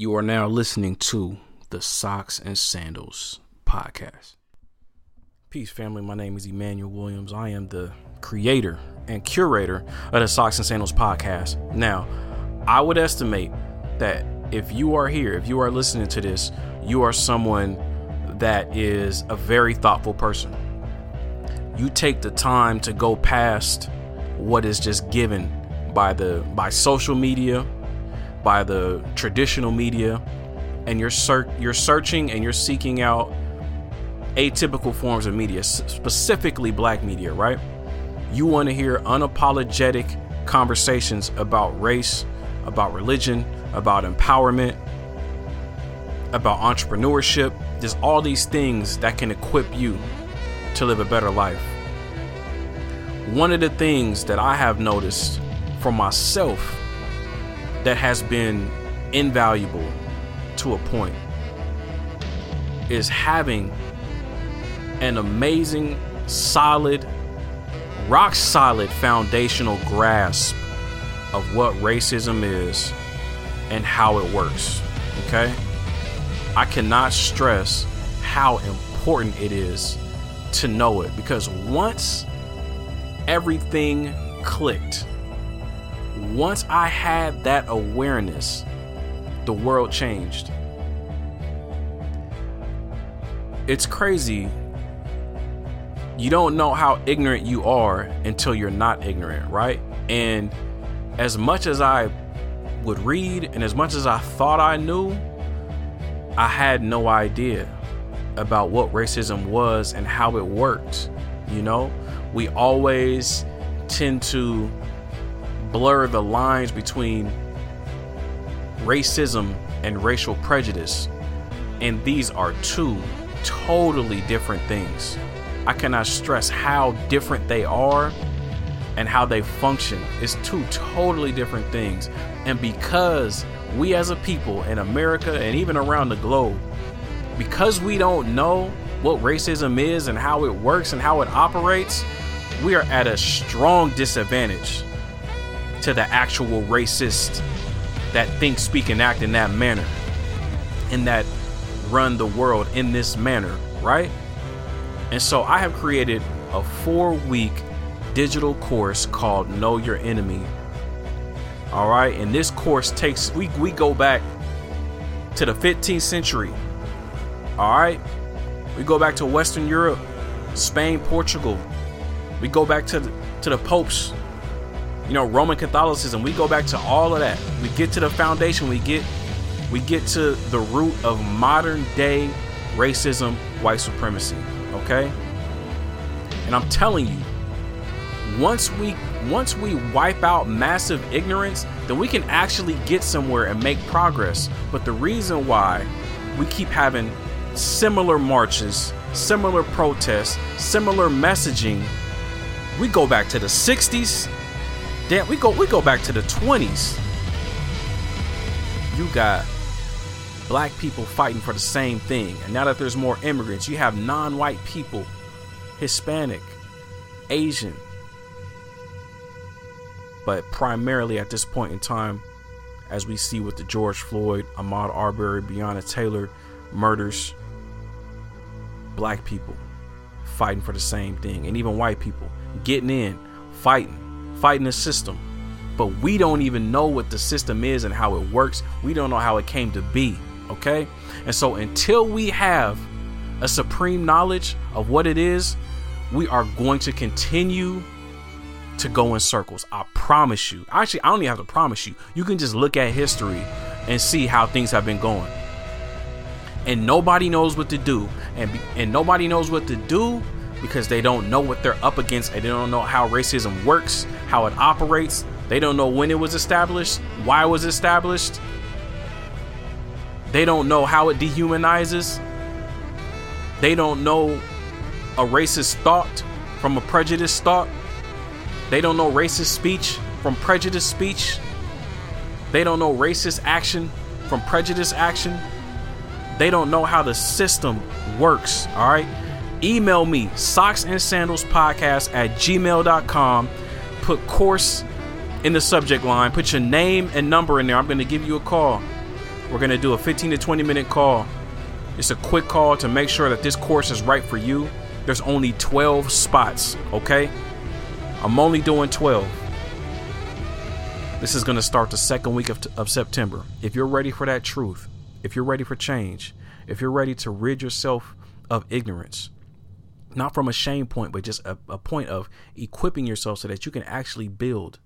You are now listening to the Socks and Sandals podcast. Peace, family. My name is Emmanuel Williams. I am the creator and curator of the Socks and Sandals podcast. Now, I would estimate that if you are here, if you are listening to this, you are someone that is a very thoughtful person. You take the time to go past what is just given by the by social media by the traditional media and you're ser- you're searching and you're seeking out atypical forms of media, specifically black media, right? You want to hear unapologetic conversations about race, about religion, about empowerment, about entrepreneurship. There's all these things that can equip you to live a better life. One of the things that I have noticed for myself that has been invaluable to a point is having an amazing, solid, rock solid foundational grasp of what racism is and how it works. Okay? I cannot stress how important it is to know it because once everything clicked, once I had that awareness, the world changed. It's crazy. You don't know how ignorant you are until you're not ignorant, right? And as much as I would read and as much as I thought I knew, I had no idea about what racism was and how it worked. You know, we always tend to blur the lines between racism and racial prejudice. And these are two totally different things. I cannot stress how different they are and how they function. It's two totally different things. And because we as a people in America and even around the globe, because we don't know what racism is and how it works and how it operates, we are at a strong disadvantage to the actual racist that think, speak, and act in that manner, and that run the world in this manner, right? And so I have created a four week digital course called Know Your Enemy. All right, and this course takes we we go back to the 15th century. All right, we go back to Western Europe, Spain, Portugal. We go back to the, to the popes you know, Roman Catholicism. We go back to all of that. We get to the foundation. We get we get to the root of modern day racism, white supremacy. Okay? And I'm telling you, once we once we wipe out massive ignorance, then we can actually get somewhere and make progress. But the reason why we keep having similar marches, similar protests, similar messaging, we go back to the 60s, Damn, we go we go back to the 20s. You got black people fighting for the same thing. And now that there's more immigrants, you have non-white people, Hispanic, Asian. But primarily at this point in time, as we see with the George Floyd, Ahmaud Arbery, Breonna Taylor murders, black people fighting for the same thing, and even white people getting in, fighting fighting the system. But we don't even know what the system is and how it works. We don't know how it came to be. Okay? And so until we have a supreme knowledge of what it is, we are going to continue to go in circles. I promise you. Actually, I don't even have to promise you. You can just look at history and see how things have been going. And nobody knows what to do. And, and nobody knows what to do because they don't know what they're up against and they don't know how racism works, how it operates. They don't know when it was established, why it was established. They don't know how it dehumanizes. They don't know a racist thought from a prejudiced thought. They don't know racist speech from prejudiced speech. They don't know racist action from prejudiced action. They don't know how the system works, all right? Email me socks and sandals podcast at gmail.com put course in the subject line put your name and number in there i'm going to give you a call We're going to do a 15 to 20 minute call. It's a quick call to make sure that this course is right for you. There's only 12 spots, okay? I'm only doing 12. This is going to start the second week of, of September. If you're ready for that truth, if you're ready for change, if you're ready to rid yourself of ignorance, not from a shame point, but just a, a point of equipping yourself so that you can actually build.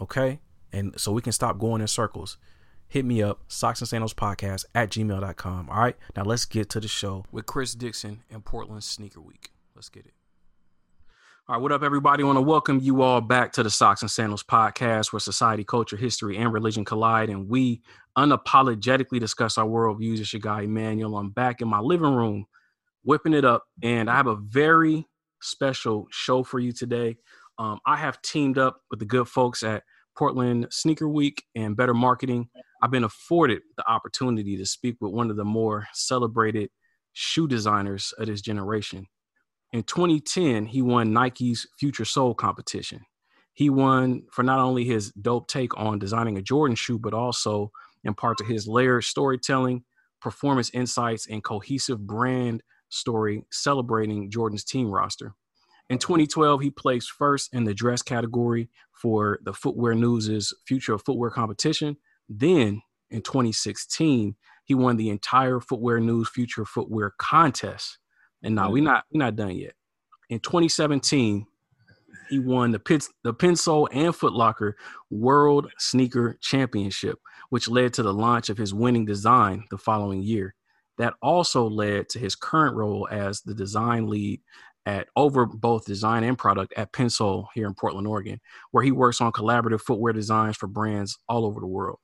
Okay? And so we can stop going in circles. Hit me up, Socks and Sandals Podcast at gmail.com. All right. Now let's get to the show with Chris Dixon and Portland Sneaker Week. Let's get it. All right, what up, everybody? I want to welcome you all back to the Socks and Sandals podcast, where society, culture, history, and religion collide, and we unapologetically discuss our worldviews. It's your guy Emmanuel. I'm back in my living room whipping it up. And I have a very special show for you today. Um, I have teamed up with the good folks at Portland Sneaker Week and Better Marketing. I've been afforded the opportunity to speak with one of the more celebrated shoe designers of this generation. In 2010, he won Nike's Future Soul competition. He won for not only his dope take on designing a Jordan shoe, but also in part to his layered storytelling, performance insights, and cohesive brand story celebrating Jordan's team roster. In 2012, he placed first in the dress category for the Footwear News's Future of Footwear competition. Then in 2016, he won the entire Footwear News Future Footwear contest. And now we're mm. not we're not done yet. In 2017, he won the Pit, the Pensole and Footlocker World Sneaker Championship, which led to the launch of his winning design the following year. That also led to his current role as the design lead at over both design and product at Pensole here in Portland, Oregon, where he works on collaborative footwear designs for brands all over the world.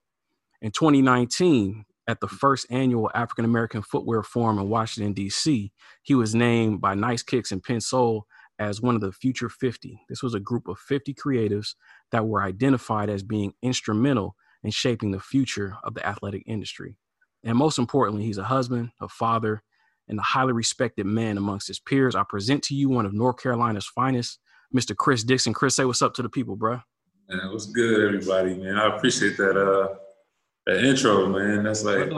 In 2019, at the first annual African American Footwear Forum in Washington, D.C., he was named by Nice Kicks and Pensole as one of the Future 50. This was a group of 50 creatives that were identified as being instrumental in shaping the future of the athletic industry. And most importantly, he's a husband, a father, and a highly respected man amongst his peers. I present to you one of North Carolina's finest, Mr. Chris Dixon. Chris, say what's up to the people, bro. Man, what's good, everybody, man? I appreciate that uh that intro, man. That's like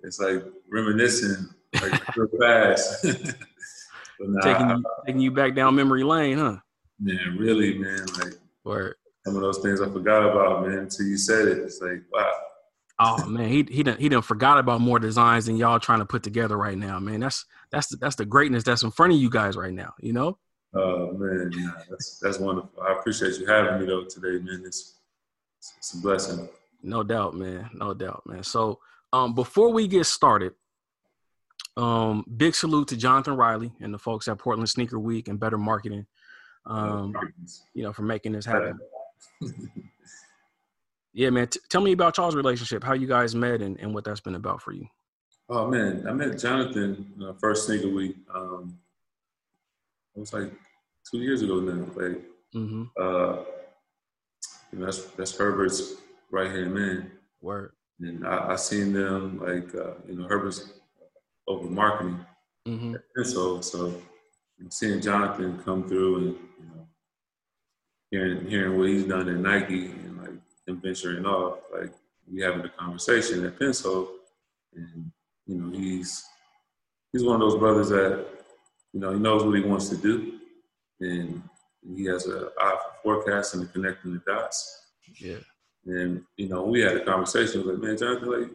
it's like reminiscing like real fast. nah, taking, you, taking you back down memory lane, huh? Man, really, man. Like Word. some of those things I forgot about, man, until you said it. It's like, wow. Oh man, he he done, he done forgot about more designs than y'all trying to put together right now, man. That's that's the, that's the greatness that's in front of you guys right now. You know. Oh man, yeah, that's that's wonderful. I appreciate you having me though today, man. It's it's a blessing. No doubt, man. No doubt, man. So um, before we get started, um, big salute to Jonathan Riley and the folks at Portland Sneaker Week and Better Marketing. Um, you know, for making this happen. yeah, man. T- tell me about y'all's relationship, how you guys met, and, and what that's been about for you. Oh man, I met Jonathan uh, first sneaker week. Um, it was like two years ago now. Like, mm-hmm. uh, you know, that's that's Herbert's right hand man. Word. And I, I seen them like uh, you know Herbert's over marketing, mm-hmm. and so so seeing Jonathan come through and you know hearing hearing what he's done at Nike and venturing off, like we having a conversation at Pensole, and you know he's he's one of those brothers that you know he knows what he wants to do, and he has an eye for forecasting and connecting the dots. Yeah. And you know, we had a conversation. like, man, Jonathan, like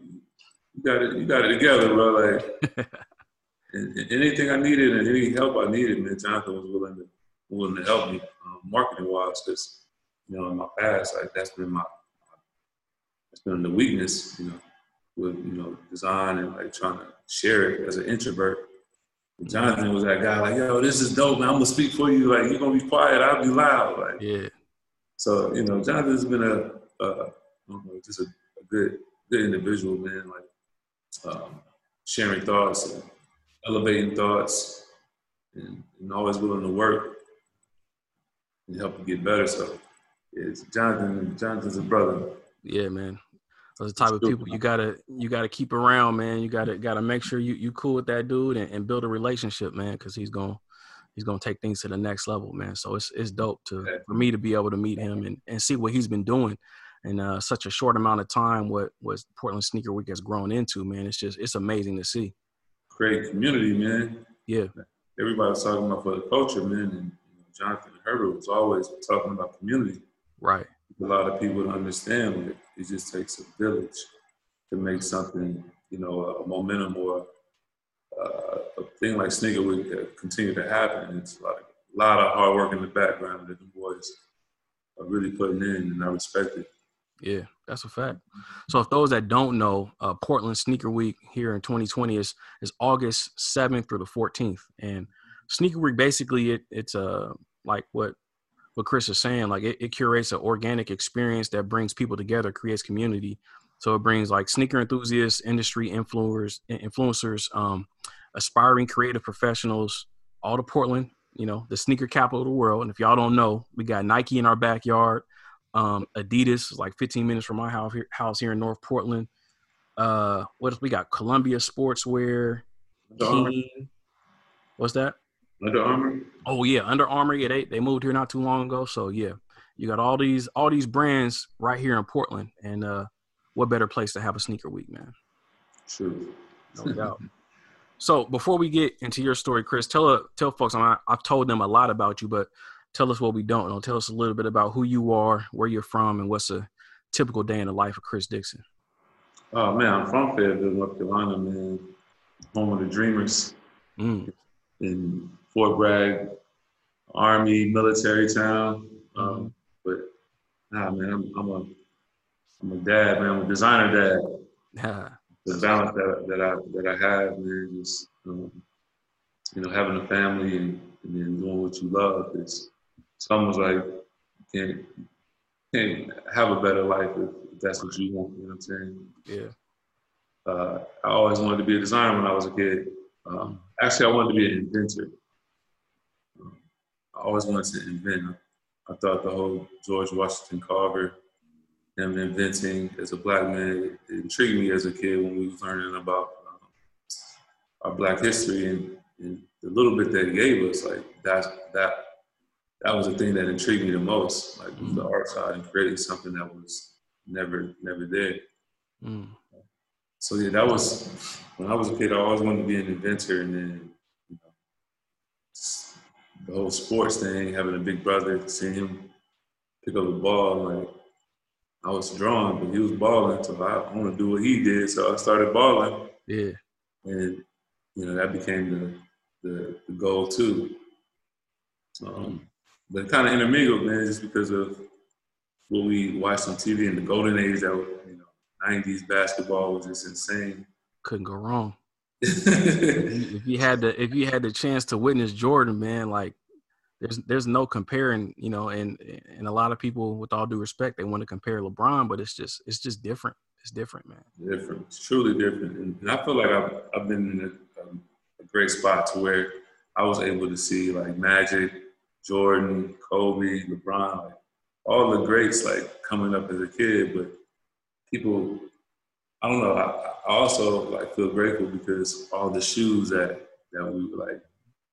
you got it, you got it together, bro. Like, and, and anything I needed and any help I needed, man, Jonathan was willing to willing to help me um, marketing wise, because you know, in my past, like that's been my it's been the weakness, you know, with you know design and like trying to share it as an introvert. And Jonathan was that guy like, yo, this is dope, man. I'm gonna speak for you. Like, you're gonna be quiet, I'll be loud. Like, yeah. So you know, Jonathan's been a, a know, just a, a, good good individual, man. Like um, sharing thoughts and elevating thoughts, and, and always willing to work and help you get better. So, it's Jonathan. Jonathan's a brother. Yeah, man. Those the type of people you gotta you gotta keep around, man. You gotta gotta make sure you you cool with that dude and, and build a relationship, man, because he's gonna he's gonna take things to the next level, man. So it's it's dope to for me to be able to meet him and, and see what he's been doing in uh, such a short amount of time what was Portland Sneaker Week has grown into, man. It's just it's amazing to see. Great community, man. Yeah. Everybody's talking about for the culture, man, and you know, Jonathan Herbert was always talking about community. Right. A lot of people don't understand it. It just takes a village to make something, you know, a momentum or uh, a thing like Sneaker Week continue to happen. It's like a lot of hard work in the background that the boys are really putting in, and I respect it. Yeah, that's a fact. So, if those that don't know, uh, Portland Sneaker Week here in 2020 is is August 7th through the 14th, and Sneaker Week basically it, it's a uh, like what what Chris is saying, like it, it curates an organic experience that brings people together, creates community. So it brings like sneaker enthusiasts, industry influencers, influencers, um, aspiring creative professionals, all to Portland, you know, the sneaker capital of the world. And if y'all don't know, we got Nike in our backyard. Um, Adidas is like 15 minutes from my house here, house here in North Portland. Uh, what else? We got Columbia Sportswear. What's that? Under Armour. Oh yeah, Under Armour. Yeah, they they moved here not too long ago. So yeah, you got all these all these brands right here in Portland, and uh, what better place to have a sneaker week, man? True. No doubt. So before we get into your story, Chris, tell uh, tell folks I have told them a lot about you, but tell us what we don't know. Tell us a little bit about who you are, where you're from, and what's a typical day in the life of Chris Dixon. Oh man, I'm from Fayetteville, North Carolina, man. Home of the Dreamers. Mm. In Fort Bragg, Army, military town. Um, but nah, man, I'm, I'm, a I'm a dad, man. I'm a designer dad. the balance that, that I that I have, man, is um, you know having a family and, and then doing what you love. It's it's almost like you can't can't have a better life if, if that's what you want. You know what I'm saying? Yeah. Uh, I always wanted to be a designer when I was a kid. Um, actually, I wanted to be an inventor. I always wanted to invent. I thought the whole George Washington Carver him inventing as a black man. It intrigued me as a kid when we was learning about um, our black history and, and, the little bit that he gave us. Like that, that that was the thing that intrigued me the most. Like mm. the art side and creating something that was never never there. Mm. So yeah, that was when I was a kid. I always wanted to be an inventor, and then the whole sports thing, having a big brother, seeing him pick up the ball, like I was drawn, but he was balling, so I, want to do what he did. So I started balling. Yeah. And you know that became the the, the goal too. Um, but kind of intermingled, man, just because of what we watched on TV in the golden age. That you know, '90s basketball was just insane. Couldn't go wrong. If you had the if you had the chance to witness Jordan, man, like there's there's no comparing, you know, and and a lot of people, with all due respect, they want to compare LeBron, but it's just it's just different. It's different, man. Different. It's truly different, and, and I feel like I've I've been in a, um, a, great spot to where I was able to see like Magic, Jordan, Kobe, LeBron, like all the greats like coming up as a kid, but people. I don't know. I, I also like feel grateful because all the shoes that that we were like,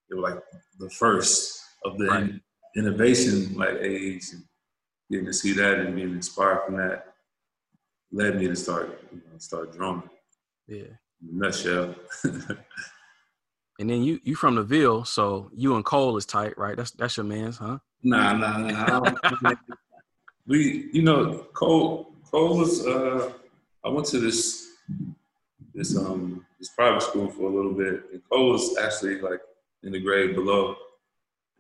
they were like the first of the right. innovation like age and getting to see that and being inspired from that led me to start you know, start drumming. Yeah. nutshell. and then you you from the Ville, so you and Cole is tight, right? That's that's your man's, huh? Nah, nah, nah. we, you know, Cole Cole was. Uh, I went to this this um this private school for a little bit, and Cole was actually like in the grade below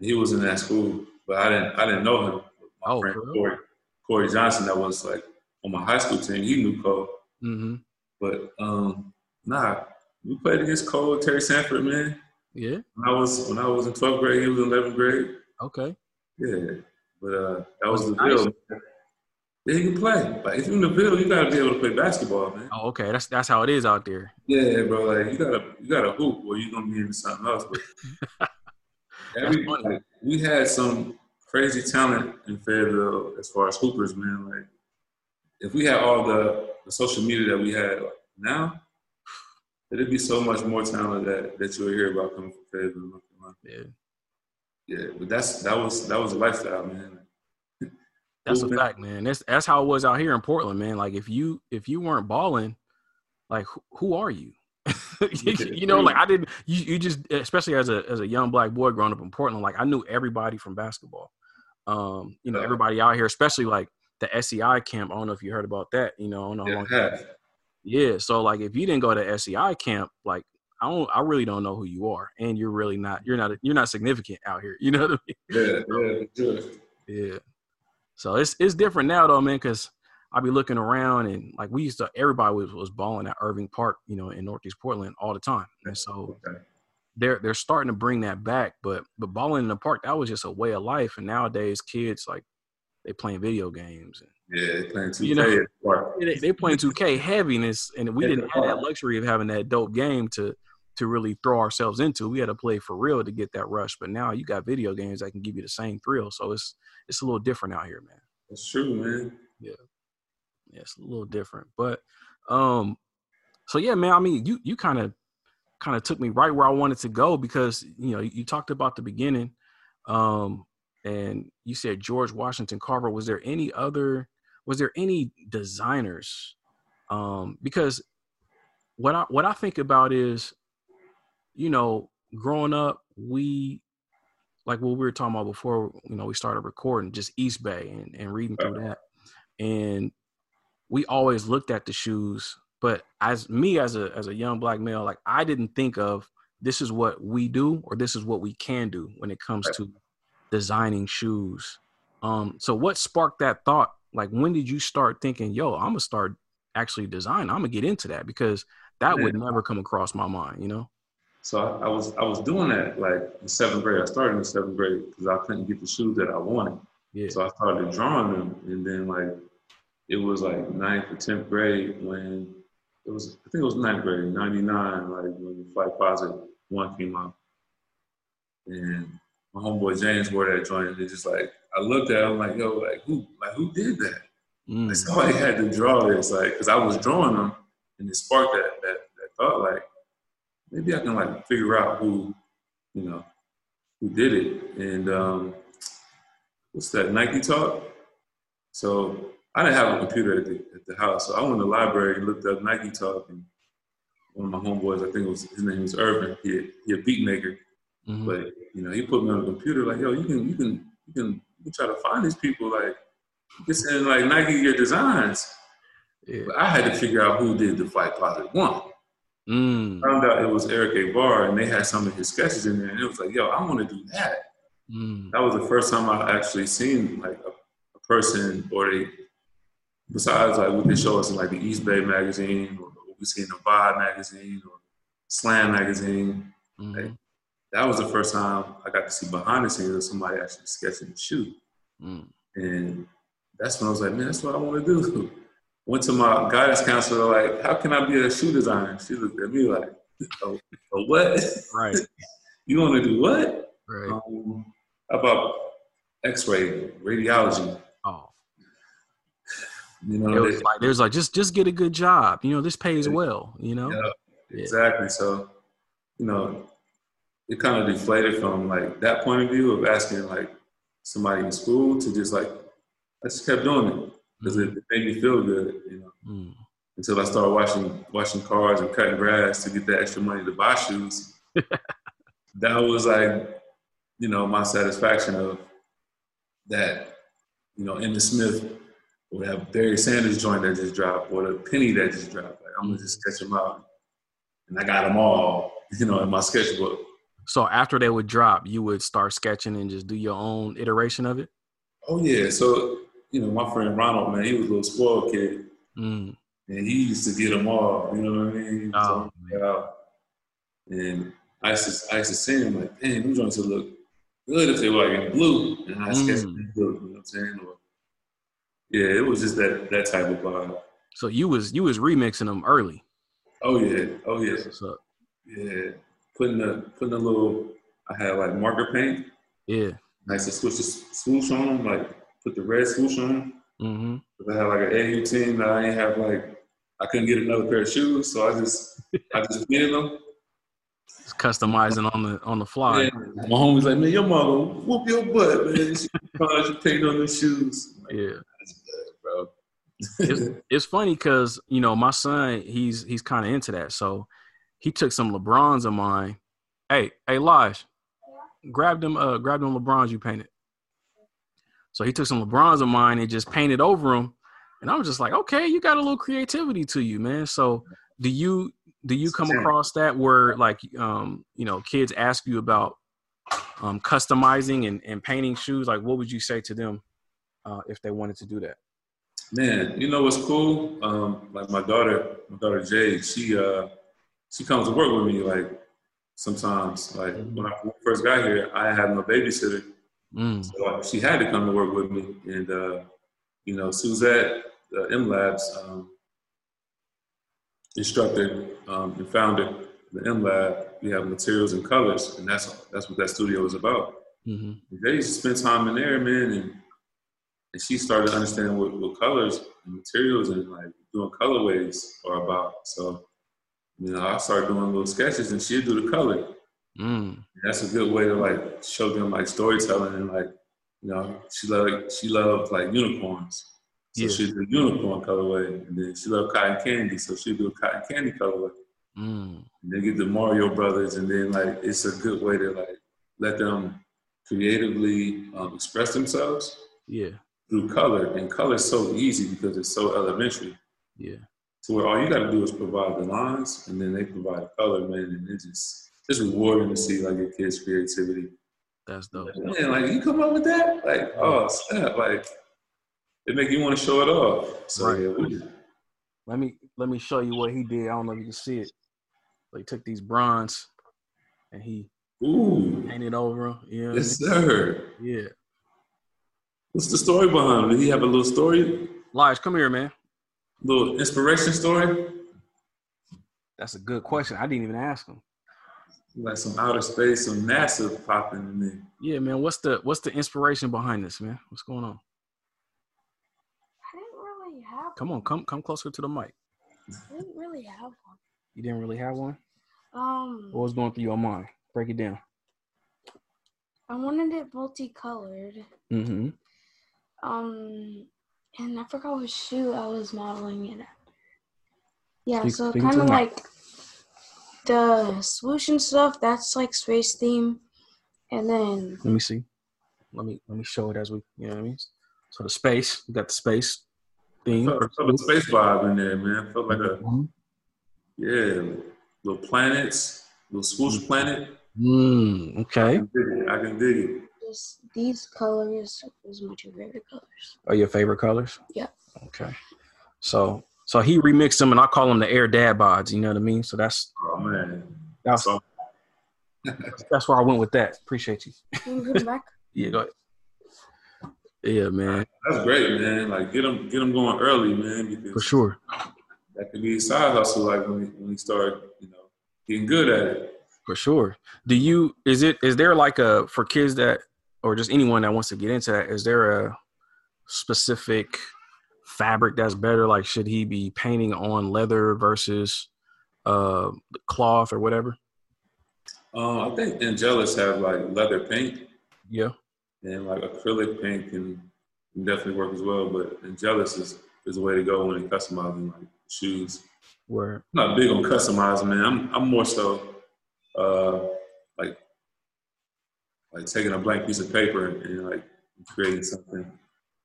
he was in that school, but I didn't I didn't know him. My oh, friend Corey, Corey Johnson, that was like on my high school team, he knew Cole. Mm-hmm. But um, nah, we played against Cole, Terry Sanford, man. Yeah. When I was when I was in 12th grade, he was in 11th grade. Okay. Yeah, but uh, that was, was the nice. Ville. Yeah, he can play. Like if you're in the Ville, you gotta be able to play basketball, man. Oh, okay. That's that's how it is out there. Yeah, bro. Like you gotta you gotta hoop, or you're gonna be into something else. But Every, like, we had some crazy talent in Fayetteville as far as hoopers, man. Like, if we had all the, the social media that we had now, it'd be so much more talent that, that you would hear about coming from Fayetteville. Yeah. Yeah, but that's that was that was a lifestyle, man. That's a fact, man. That's that's how it was out here in Portland, man. Like if you if you weren't balling, like who, who are you? you know, like I didn't. You, you just, especially as a as a young black boy growing up in Portland, like I knew everybody from basketball. Um, you know, everybody out here, especially like the SEI camp. I don't know if you heard about that. You know, I don't know how long. Yeah, so like if you didn't go to SEI camp, like I don't, I really don't know who you are, and you're really not, you're not, you're not significant out here. You know what I mean? Yeah, yeah, yeah. So it's it's different now though, man, because I'll be looking around and like we used to, everybody was was balling at Irving Park, you know, in Northeast Portland all the time, and so okay. they're they're starting to bring that back. But but balling in the park that was just a way of life, and nowadays kids like they playing video games and yeah, they playing 2K. You know, they, they playing 2K heaviness, and we didn't have that luxury of having that dope game to to really throw ourselves into. We had to play for real to get that rush. But now you got video games that can give you the same thrill. So it's it's a little different out here, man. That's true, man. Yeah. Yeah, it's a little different. But um so yeah, man, I mean you you kind of kind of took me right where I wanted to go because you know you talked about the beginning um and you said George Washington Carver was there any other was there any designers um because what I what I think about is you know, growing up, we like what we were talking about before, you know, we started recording just Eastbay and, and reading through that. And we always looked at the shoes, but as me as a as a young black male, like I didn't think of this is what we do or this is what we can do when it comes to designing shoes. Um, so what sparked that thought? Like when did you start thinking, yo, I'm gonna start actually designing, I'm gonna get into that because that would never come across my mind, you know? So I, I, was I was doing that like in seventh grade. I started in seventh grade because I couldn't get the shoes that I wanted. Yeah. So I started drawing them, and then like it was like ninth or tenth grade when it was I think it was ninth grade, ninety nine, like when the Flightposite one came out, and my homeboy James wore that joint. And it's just like I looked at, it, I'm like, yo, like who, like who did that? Mm. Like somebody had to draw this, like because I was drawing them, and it sparked that that that thought, like maybe I can like figure out who, you know, who did it. And um, what's that, Nike Talk? So I didn't have a computer at the, at the house. So I went to the library and looked up Nike Talk. And one of my homeboys, I think it was, his name was Irvin. He, he a beat maker. Mm-hmm. But, you know, he put me on the computer like, yo, you can, you can, you can, you can try to find these people. Like, you in like Nike your designs. Yeah. But I had to figure out who did the Flightposite one. Mm. Found out it was Eric Avar, and they had some of his sketches in there, and it was like, yo, I want to do that. Mm. That was the first time I actually seen like a, a, person, or they, besides like what they show us in like the Eastbay magazine, or what we see in the Vibe magazine, or Slam magazine. Mm-hmm. Like, that was the first time I got to see behind the scenes of somebody actually sketching the shoe. Mm. And that's when I was like, man, that's what I want to do. went to my guidance counselor like, how can I be a shoe designer? She looked at me like, oh, oh what? Right. you want to do what? Right. Um, how about X-ray radiology? Oh. You know, there's like, there's like just just get a good job. You know, this pays well. You know. Yeah, exactly. So, you know, it kind of deflated from like that point of view of asking like somebody in school to just like I just kept doing it because it, it, made me feel good, you know. Mm. Until I started washing washing cars and cutting grass to get the extra money to buy shoes. that was like, you know, my satisfaction of that, you know, Emmitt Smith or that Barry Sanders joint that just dropped or the penny that just dropped. Like, I'm gonna just sketch them out. And I got them all, you know, in my sketchbook. So after they would drop, you would start sketching and just do your own iteration of it? Oh yeah. So you know, my friend Ronald, man, he was a little spoiled kid. Mm. And he used to get them all, you know what I mean? Oh, so, and I used, to, I used to see him like, damn, them joints would look good if they were like in blue. And I sketched mm. in blue, you know what I'm saying? Or, yeah, it was just that that type of vibe. So you was you was remixing them early. Oh yeah, oh yeah. What's up? Yeah, putting the putting a little. I had like marker paint. Yeah. Nice to switch the swoosh on them, like put the red swoosh on. Mm-hmm. I had like an AU team that I ain't have like I couldn't get another pair of shoes, so I just I just painted them. Just customizing on the on the fly. Yeah. My homie's like, man, your mother whoop your butt, man. She, she paint on the shoes. Like, Yeah. it's, it's funny because you know my son he's he's kind of into that so he took some lebrons of mine hey hey Lige, grab them uh grab them lebrons you painted so he took some lebrons of mine and just painted over them and I was just like okay you got a little creativity to you man. So do you do you come across that where like um you know kids ask you about um customizing and, and painting shoes? Like what would you say to them uh if they wanted to do that? Man, you know what's cool? Um, like my daughter, my daughter Jade, she uh, she comes to work with me like sometimes. Like when I first got here, I had no babysitter, Mm, so she had to come to work with me. And uh, you know, Suzette, uh, M Labs um, instructor um, and founder of the M Lab, we have materials and colors, and that's that's what that studio is about. hmm They used to spend time in there, man, and and she started understanding what, what colors and materials and like doing colorways are about. So, you know, I started doing little sketches, and she'd do the color. Mm. That's a good way to like show them like storytelling and like, you know, she loved she loved like unicorns. So Yeah. she'd do unicorn colorway, and then she loved cotton candy, so she'd do a cotton candy colorway. Mm. And then get the Mario Brothers, and then like it's a good way to like let them creatively um, express themselves Yeah. through color. And color is so easy because it's so elementary. Yeah. So where all you got to do is provide the lines, and then they provide the color, man. And it's just it's rewarding to see like your kids' creativity. That's dope. Like, man, like you come up with that, like oh snap, like it make you want to show it off. So Right. yeah, we, Let me let me show you what he did. I don't know if you can see it. But he took these bronze and he ooh, painted over them. Yeah. yes sir. Yeah. What's the story behind it? Did he have a little story, Lige, come here, man. little inspiration story? That's a good question. I didn't even ask him. Like some outer space, some NASA popping in there. Yeah, man. What's the what's the inspiration behind this, man? What's going on? I didn't really have. Come on, come come closer to the mic. I didn't really have one. You didn't really have one? Um, What was going through your mind? Break it down. I wanted it multicolored. Mm-hmm. Um, and I forgot what shoe I was modeling it at. Yeah, Speak- so kind of the mic. like the swoosh and stuff. That's like space theme, and then Let me see. Let me let me show it as we you know what I mean? So the space, we got the space theme. Felt, felt a space vibe in there, man. Felt like a Mhm. yeah, little planets, little swoosh planet. Mm, I okay. can dig it. I can dig it. just these colors was my two favorite colors. Are your favorite colors? Yeah. Okay. So so he remixed them and I call them the Air Dad bods, you know what I mean? So that's Oh man, that's So- that's where I went with that. Appreciate you. Can you put it back? Yeah, go ahead. Yeah, man. that's great, man. Like get them, get them going early, man. Because For sure. that could be a side hustle. Like when we, when you start, you know, getting good at it. For sure. Do you is it is there like a for kids that or just anyone that wants to get into that, is there a specific fabric that's better? Like should he be painting on leather versus uh cloth or whatever? Um, I think Angelus have like leather paint Yeah. and like acrylic paint can, can definitely work as well. But Angelus is is the way to go when you're customizing like shoes. Where I'm not big on customizing, man. I'm I'm more so uh like like taking a blank piece of paper and, and like creating something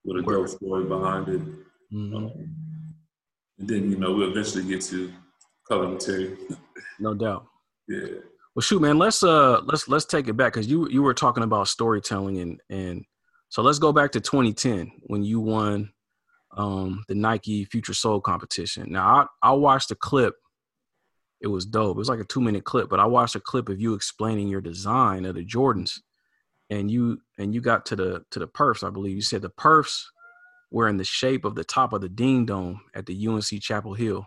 with a dope story behind it. Mhm. Um, and then you know we'll eventually get to color material. no doubt. yeah. Well, shoot, man. Let's uh, let's let's take it back because you you were talking about storytelling and and so let's go back to 2010 when you won um the Nike Future Soul competition. Now I I watched a clip. It was dope. It was like a two minute clip, but I watched a clip of you explaining your design of the Jordans, and you and you got to the to the perfs. I believe you said the perfs were in the shape of the top of the Dean Dome at the UNC Chapel Hill,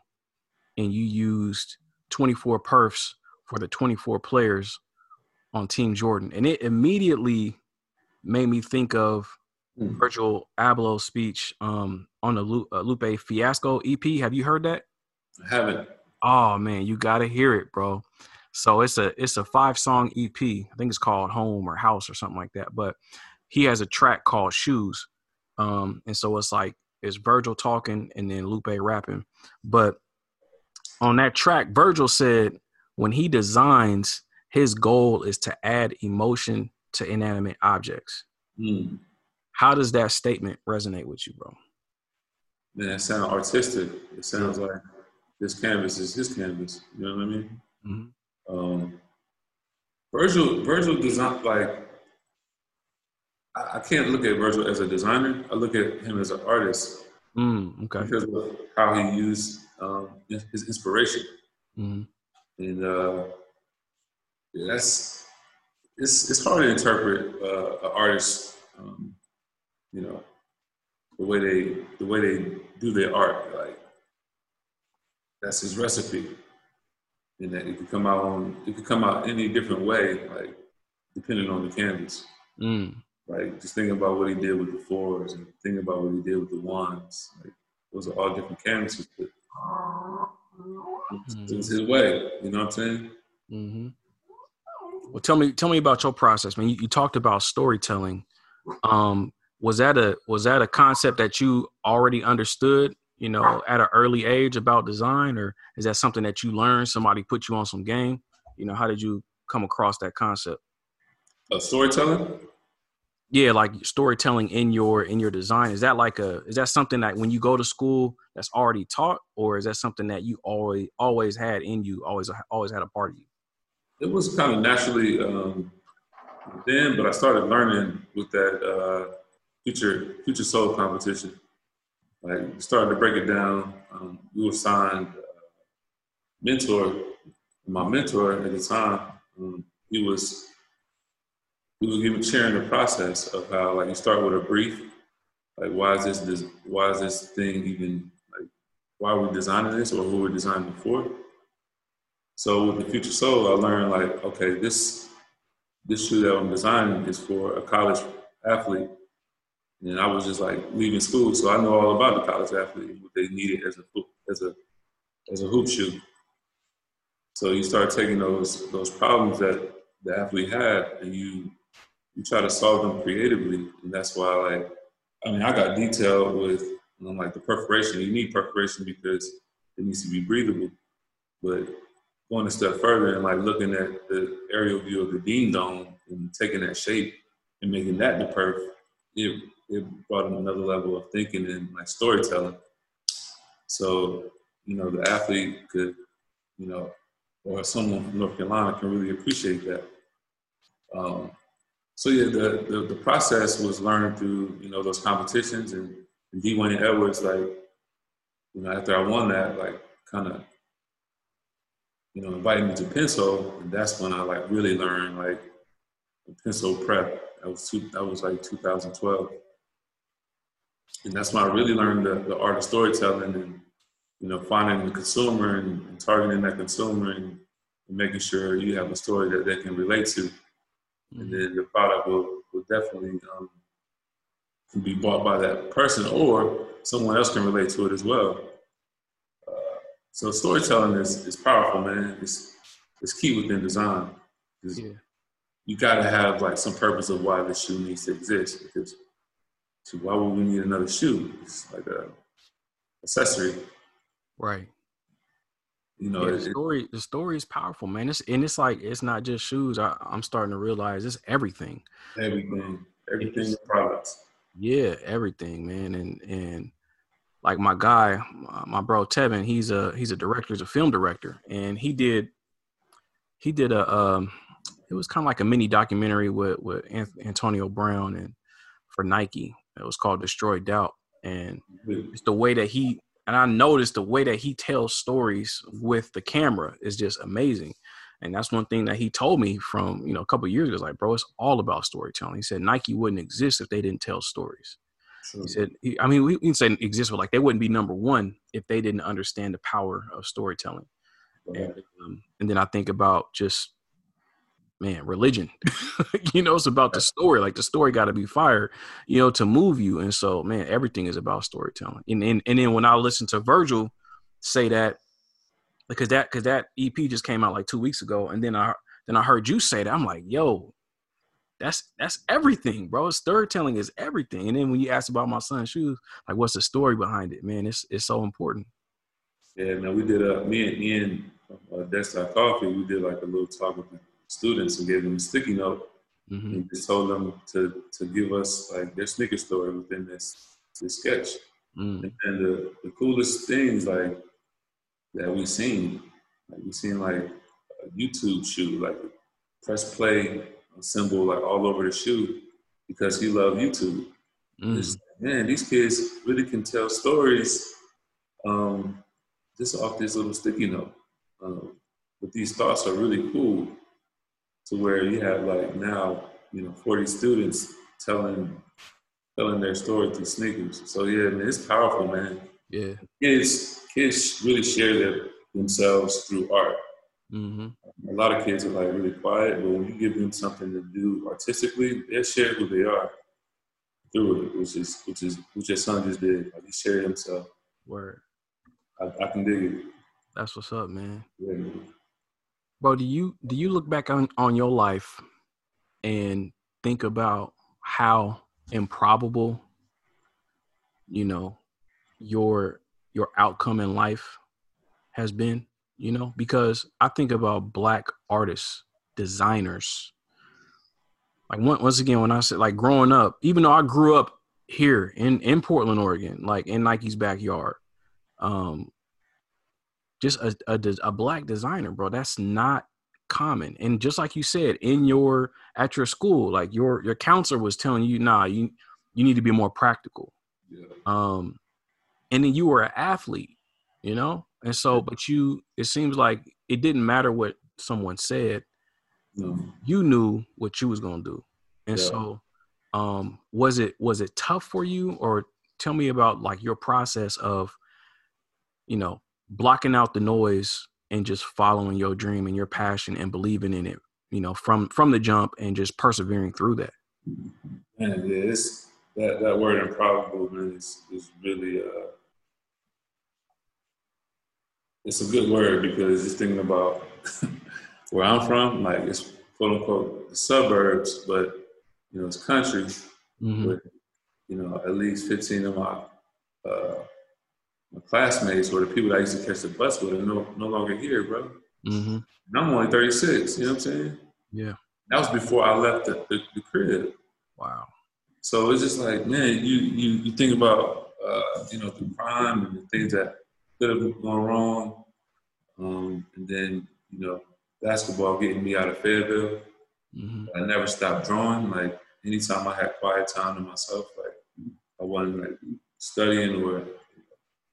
and you used 24 perfs for the 24 players on Team Jordan. And it immediately made me think of Hmm. Virgil Abloh's speech um, on the Lu- uh, Lupe Fiasco EP. Have you heard that? I haven't. Oh man, you gotta hear it, bro. So it's a it's a five song EP. I think it's called Home or House or something like that. But he has a track called Shoes, Um, and so it's like it's Virgil talking and then Lupe rapping. But on that track, Virgil said when he designs, his goal is to add emotion to inanimate objects. Mm. How does that statement resonate with you, bro? Man, it sounds artistic. It sounds like this canvas is his canvas. You know what I mean? Mm-hmm. Um, Virgil, Virgil design like I, can't look at Virgil as a designer. I look at him as an artist Mm, okay. because of how he used um, his inspiration. hmm and uh, yeah, that's it's it's hard to interpret uh, an artist, um, you know, the way they the way they do their art. Like that's his recipe, and that it could come out on it could come out any different way, like depending on the canvas. Mm, Like just thinking about what he did with the fours, and thinking about what he did with the ones. Like those are all different canvases. But it was his way. You know what I'm saying? Mm-hmm. Well, tell me, tell me about your process, man. You, you talked about storytelling. Um, was that a was that a concept that you already understood, you know, at an early age about design, or is that something that you learned? Somebody put you on some game. You know, how did you come across that concept? Uh, storytelling. Yeah, like storytelling in your in your design. Is that like a is that something that when you go to school that's already taught, or is that something that you always always had in you, always always had a part of you? It was kind of naturally um, then, but I started learning with that uh, future future soul competition. Like started to break it down. Um, we were signed uh, mentor. My mentor at the time, um, he was he was even sharing the process of how like you start with a brief, like why is this, this why is this thing even like why are we designing this or who we're designing it for? So with the Future Soul, I learned like, okay, this this shoe that I'm designing is for a college athlete. And I was just like leaving school, so I know all about the college athlete what they needed as a hoop- as a as a hoop shoe. So you start taking those those problems that the athlete had, and you you try to solve them creatively, and that's why like I mean I got detailed with you know, like the perforation. You need perforation because it needs to be breathable, but going a step further and like looking at the aerial view of the Dean Dome and taking that shape and making that the perf, it it brought in another level of thinking and like storytelling. So you know the athlete could, you know, or someone from North Carolina can really appreciate that. Um, so yeah, the, the the process was learned through you know those competitions and, and D'Wayne Edwards like, you know, after I won that, like kind of you know, invited me to Pensole, and that's when I like really learned like Pensole prep. That was two, that was like 2012, and that's when I really learned the, the art of storytelling and you know finding the consumer and, and targeting that consumer and, and, making sure you have a story that they can relate to, and then the product will will definitely um, can be bought by that person or someone else can relate to it as well. So storytelling is, is powerful, man. It's it's key within design. Yeah. You got to have like some purpose of why the shoe needs to exist. Because so why would we need another shoe? It's like a accessory. Right. You know, Yeah, the it- story the story is powerful, man. It's and it's like it's not just shoes. I, I'm starting to realize it's everything. everything, everything in products. Yeah, everything, man. And and like my guy, my- my bro Tevin, he's a he's a director, he's a film director, and he did he did a um it was kind of like a mini documentary with with Antonio Brown and for Nike. It was called Destroy Doubt, and it's the way that he and I noticed the way that he tells stories with the camera is just amazing. And that's one thing that he told me from you know a couple of years ago. Like, bro, it's all about storytelling. He said Nike wouldn't exist if they didn't tell stories. He said, he, I mean, we, we can say exist, but like they wouldn't be number one if they didn't understand the power of storytelling. And, um, and then I think about just, man, religion. you know, it's about the story. Like the story got to be fire, you know, to move you. And so, man, everything is about storytelling. And and, and then when I listen to Virgil say that, because that because that EP just came out like two weeks ago, and then I then I heard you say that, I'm like, yo, that's that's everything, bro. Storytelling is everything. And then when you ask about my son's shoes, like what's the story behind it, man? It's it's so important. Yeah, man, we did a me and Ian uh, Desktop Coffee. We did like a little talk with students and gave them a sticky note mm-hmm. and just told them to to give us like their sneaker story within this this sketch. Mm. And the, the coolest things like that we seen, like we seen like a YouTube shoe, like press play symbol like all over the shoe because he loved YouTube. Mm. Man, these kids really can tell stories um, just off this little sticky note. Um, but these thoughts are really cool to where you have like now, you know, 40 students telling telling their story through sneakers. So yeah, man, it's powerful, man. Yeah. Kids kids really share their, themselves through art. Mm-hmm. A lot of kids are like really quiet, but when you give them something to do artistically, they share who they are through it, which is which is which your son just did. Like he shared himself. Word. I, I can dig it. That's what's up, man. Yeah, man. Bro, do you do you look back on, on your life and think about how improbable, you know, your your outcome in life has been? you know, because I think about black artists, designers. Like once again, when I said like growing up, even though I grew up here in in Portland, Oregon, like in Nike's backyard, um, just a, a a black designer, bro. That's not common. And just like you said, in your at your school, like your your counselor was telling you, nah, you you need to be more practical. Yeah. Um, and then you were an athlete, you know, and so, but you, it seems like it didn't matter what someone said. No. You knew what you was gonna do, and yeah. so, um, was it was it tough for you, or tell me about like your process of, you know, blocking out the noise and just following your dream and your passion and believing in it, you know, from from the jump and just persevering through that. Yeah, it's that that word improbable man is is really uh it's a good word because just thinking about where I'm from, like it's quote unquote the suburbs, but you know it's country mm-hmm. with you know at least 15 of my uh, my classmates or the people that I used to catch the bus with are no no longer here, bro. Mm-hmm. And I'm only 36. You know what I'm saying? Yeah. That was before I left the, the, the crib. Wow. So it's just like, man, you you you think about uh, you know the crime and the things that could have gone wrong. Um, and then, you know, basketball getting me out of Fayetteville. Mm-hmm. I never stopped drawing. Like anytime I had quiet time to myself, like I wasn't like studying or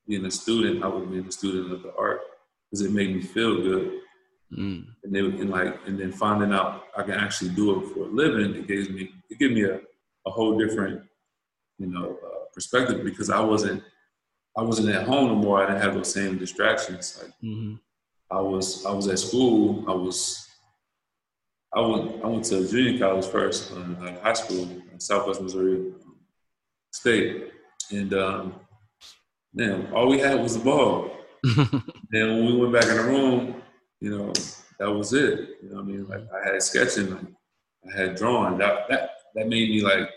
being a student, I was being a student of the art because it made me feel good. Mm. And then, and like, and then finding out I can actually do it for a living, it gave me, it gave me a, a whole different, you know, uh, perspective because I wasn't I wasn't at home no more. I didn't have those same distractions. Like mm-hmm. I was I was at school. I was I went I went to junior college first, uh, high school in Southwest Missouri State, and um, man, all we had was the ball. then when we went back in the room, you know, that was it. You know, I mean, like I had sketching, like, I had drawing. That that that made me like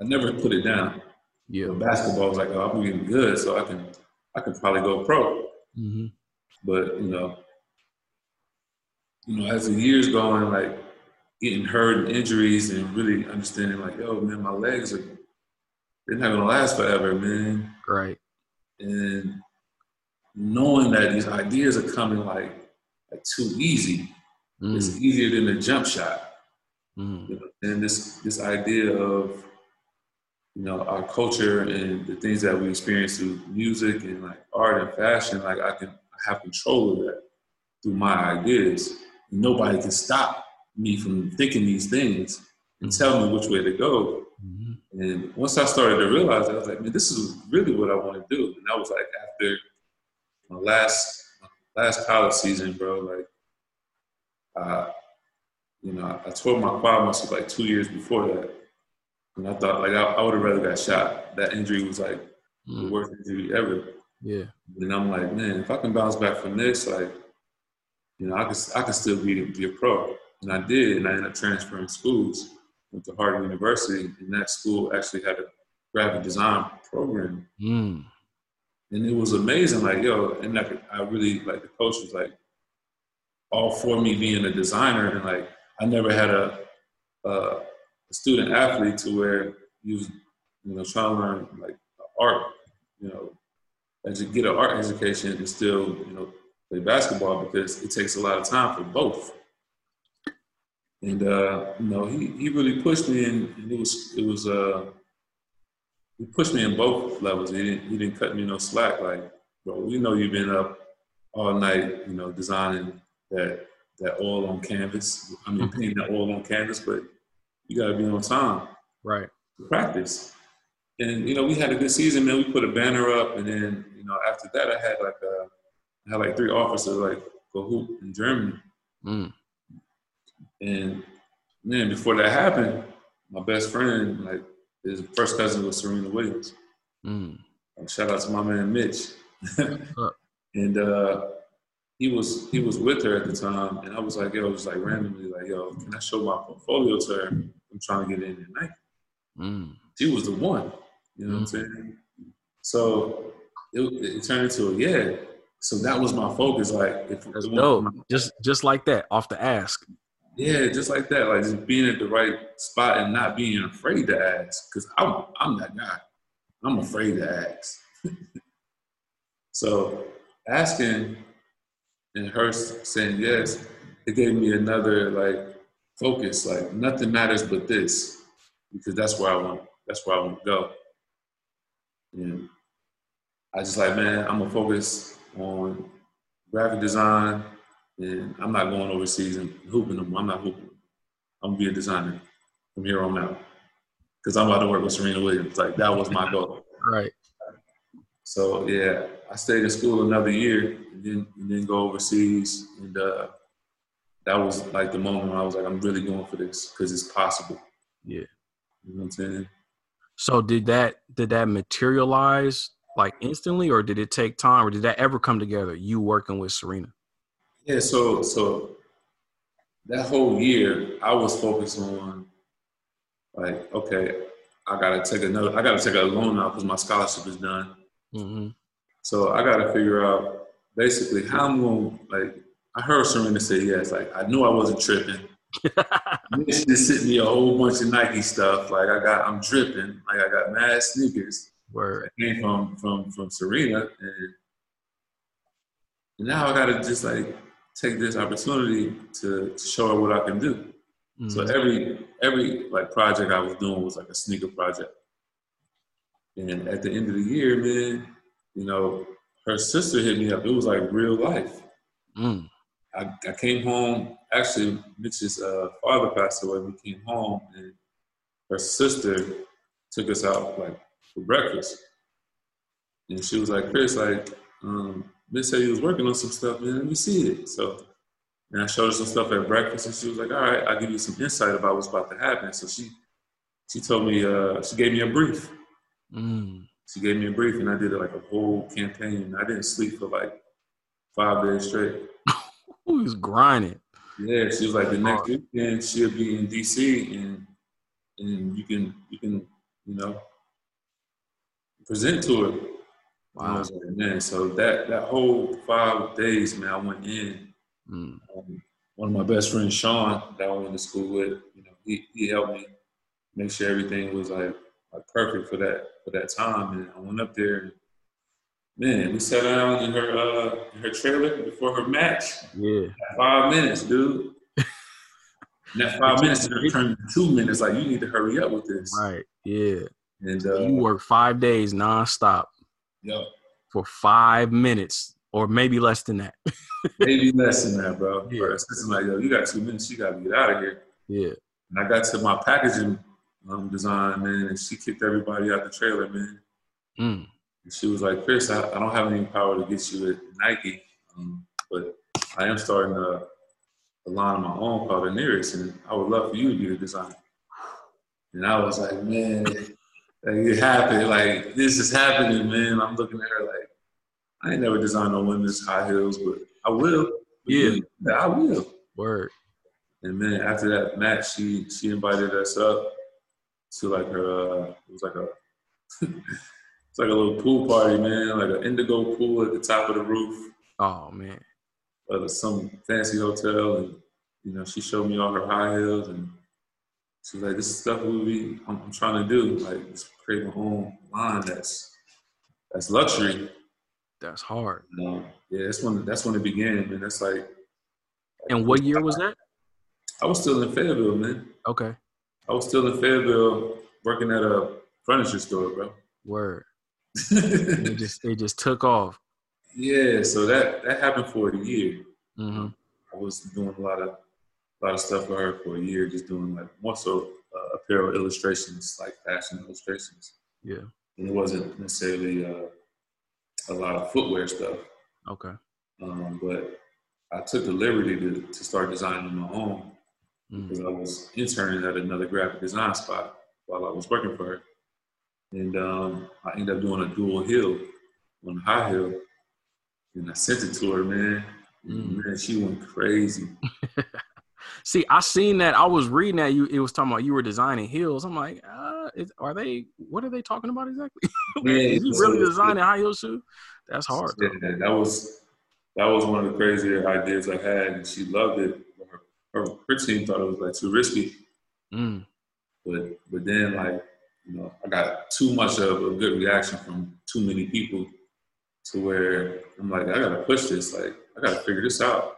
I never put it down. Yeah. But basketball was like, oh, I'm getting good, so I can I can probably go pro. Mm-hmm. But you know, you know, as the years going, like getting hurt and injuries, and really understanding, like, yo, man, my legs are they're not gonna last forever, man. Right. And knowing that these ideas are coming like like too easy. Mm. It's easier than a jump shot. Mm. You know? And this this idea of you know, our culture and the things that we experience through music and like art and fashion, like I can have control of that through my ideas. Nobody can stop me from thinking these things and mm-hmm. tell me which way to go. And once I started to realize, I was like, man, this is really what I want to do. And that was like after my last my last college season, bro. Like, uh, you know, I, I tore my quad muscle like two years before that and I thought like I, I would have rather got shot. That injury was like mm. the worst injury ever. Yeah. And I'm like, man, if I can bounce back from this, like, you know, I could I could still be be a pro. And I did, and I ended up transferring schools. Went to Harvard University, and that school actually had a graphic design program. Mm. And it was amazing, like, yo, and like, I really, like, the coach was like, all for me being a designer, and like, I never had a, a student athlete to where you was, you know, trying to learn, like, art, you know, as you get an art education and still, you know, play basketball because it takes a lot of time for both. And uh, you know, he, he really pushed me and, and it was it was uh he pushed me in both levels. He didn't he didn't cut me no slack. Like, bro, we know you've been up all night, you know, designing that that oil on canvas. I mean, painting that oil on canvas, but you got to be on time. Right. To practice. And you know, we had a good season, man. We put a banner up, and then you know, after that, I had like a, I had like three offers to like go hoop in Germany. Mm. And then before that happened, my best friend, like his first cousin was Serena Williams. Mm. Shout out to my man Mitch. and uh, he was he was with her at the time, and I was like, yo, just like randomly, like, yo, can I show my portfolio to her? I'm trying to get in at Nike. Mm. She was the one. You know what I'm saying? So it, it turned into a yeah. So that was my focus. Like, if That's dope. Just just like that, off the ask. Yeah, just like that. Like just being at the right spot and not being afraid to ask. Cause I'm I'm that guy. I'm afraid to ask. so asking and her saying yes, it gave me another like focus. Like nothing matters but this, because that's where I want. That's where I want to go. And I just like, man, I'm gonna focus on graphic design, and I'm not going overseas and hooping them. I'm not hooping. I'm gonna be a designer from here on out because I'm about to work with Serena Williams. Like that was my goal. Right. So yeah, I stayed in school another year and then and then go overseas, and uh, that was like the moment I was like, I'm really going for this because it's possible. Yeah. You know what I'm saying? So did that did that materialize like instantly, or did it take time, or did that ever come together? You working with Serena? Yeah. So so that whole year, I was focused on like, okay, I gotta take another, I gotta take a loan out because my scholarship is done. Mm-hmm. So I gotta figure out basically how I'm gonna like. I heard Serena say yes. Like I knew I wasn't tripping. Mitch just sent me a whole bunch of Nike stuff. Like I got, I'm dripping. Like I got mad sneakers. Word. Came from from from Serena, and now I gotta just like take this opportunity to, to show her what I can do. Mm-hmm. So every every like project I was doing was like a sneaker project. And at the end of the year, man, you know, her sister hit me up. It was like real life. Mm. I, I came home. Actually, Mitch's uh, father passed away. We came home, and her sister took us out like for breakfast. And she was like, "Chris, like, um, Mitch said he was working on some stuff, man. Let me see it." So, and I showed her some stuff at breakfast, and she was like, "All right, I'll give you some insight about what's about to happen." So she, she told me, uh, she gave me a brief. Mm. She gave me a brief, and I did like a whole campaign. I didn't sleep for like five days straight. Who was grinding? Yeah, she was like the next weekend she'll be in DC and and you can you can you know present to her. Wow. I was so that that whole five days, man, I went in. Mm. Um, one of my best friends, Sean, that I went to school with, you know, he, he helped me make sure everything was like, like perfect for that for that time. And I went up there and Man, we sat down in her uh, in her trailer before her match. Yeah. Five minutes, dude. and that five minutes turned into two minutes. Like you need to hurry up with this. Right. Yeah. And uh, you work five days nonstop. Yep. For five minutes, or maybe less than that. maybe less than that, bro. Yeah. Her assistant like, yo, you got two minutes. You got to get out of here. Yeah. And I got to my packaging um, design, man, and she kicked everybody out the trailer, man. Mm. And she was like, Chris, I, I, don't have any power to get you at Nike, um, but I am starting a, a line of my own called Aneres, and I would love for you to be the designer. And I was like, man, like, it happened. Like, this is happening, man. I'm looking at her like, I ain't never designed no women's high heels, but I will. Yeah. yeah I will. Word. And then after that match, she she invited us up to like her. Uh, it was like a it's like a little pool party, man. Like an indigo pool at the top of the roof. Oh man. Of some fancy hotel, and you know, she showed me all her high heels, and she was like, "This is stuff we be I'm, I'm trying to do, like create my own line that's that's luxury." That's hard. Um, yeah, that's when that's when it began, man. That's like. And what year was that? I was still in Fayetteville, man. Okay. I was still in Fayetteville working at a furniture store, bro. Word. it just it just took off. Yeah, so that that happened for a year. Mm-hmm. I was doing a lot of a lot of stuff for her for a year, just doing like more so uh, apparel illustrations, like fashion illustrations. Yeah. And it wasn't necessarily uh, a lot of footwear stuff. Okay. Um, but I took the liberty to, to start designing my own Mm. because I was interning at another graphic design spot while I was working for her. And um, I ended up doing a dual heel on high heel. And I sent it to her, man. Mm. Man, she went crazy. See, I seen that. I was reading that you. It was talking about you were designing heels. I'm like, uh, is, are they? What are they talking about exactly? Yeah, is he so- so- really designing high heel shoe? That's hard. though. Yeah, that was that was one of the crazier ideas I had, and she loved it. Her, her, her team thought it was like too risky, Mm. but but then like you know I got too much of a good reaction from too many people to where I'm like I gotta push this, like I gotta figure this out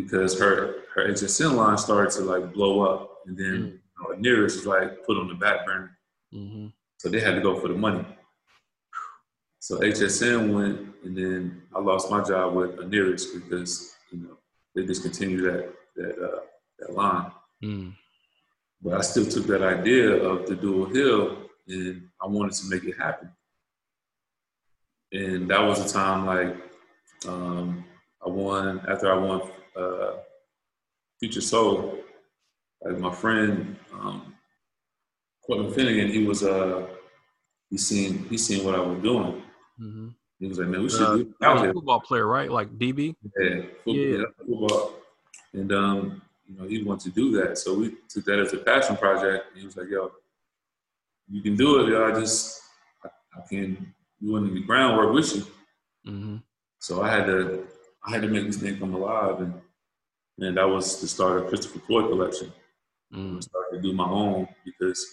because her her HSN line started to like blow up, and then Mm. you know, Aneres was like put on the back burner. hmm So they had to go for the money. So HSN went, and then I lost my job with Aneres because you know they discontinued that that uh, that line. Mm. But I still took that idea of the dual hill, and I wanted to make it happen. And that was a time like um, I won after I won uh, Future Soul. Like my friend um, Courtney Finnegan, he was uh, he seen he seen what I was doing. hmm He was like, man, we should Uh, do that was a football player, right? Like DB. Yeah, football, Yeah. football. And um, you know, he wanted to do that. So we took that as a passion project. And he was like, yo, you can do it, yo. I just I, I can do in the groundwork with you. hmm So I had to I had to make this thing come alive and and that was the start of Christopher Floyd collection. I Mm. started to do my own because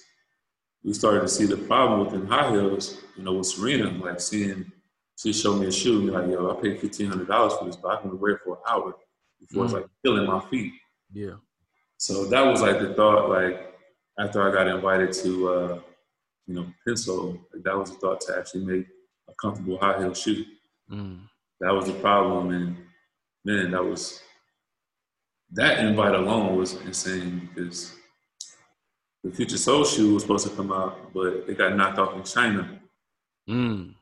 we started to see the problem within high heels, you know, with Serena, like seeing she showed me a shoe and be like, yo, I paid fifteen hundred dollars for this, but I can wear it for an hour before it's Mm. like killing my feet. Yeah. So that was like the thought, like after I got invited to uh, you know, Pensole, like that was the thought to actually make a comfortable high heel shoe. Mm. That was the problem and man, that was that invite alone was insane because the Future Soul shoe was supposed to come out, but it got knocked off in China. Mm.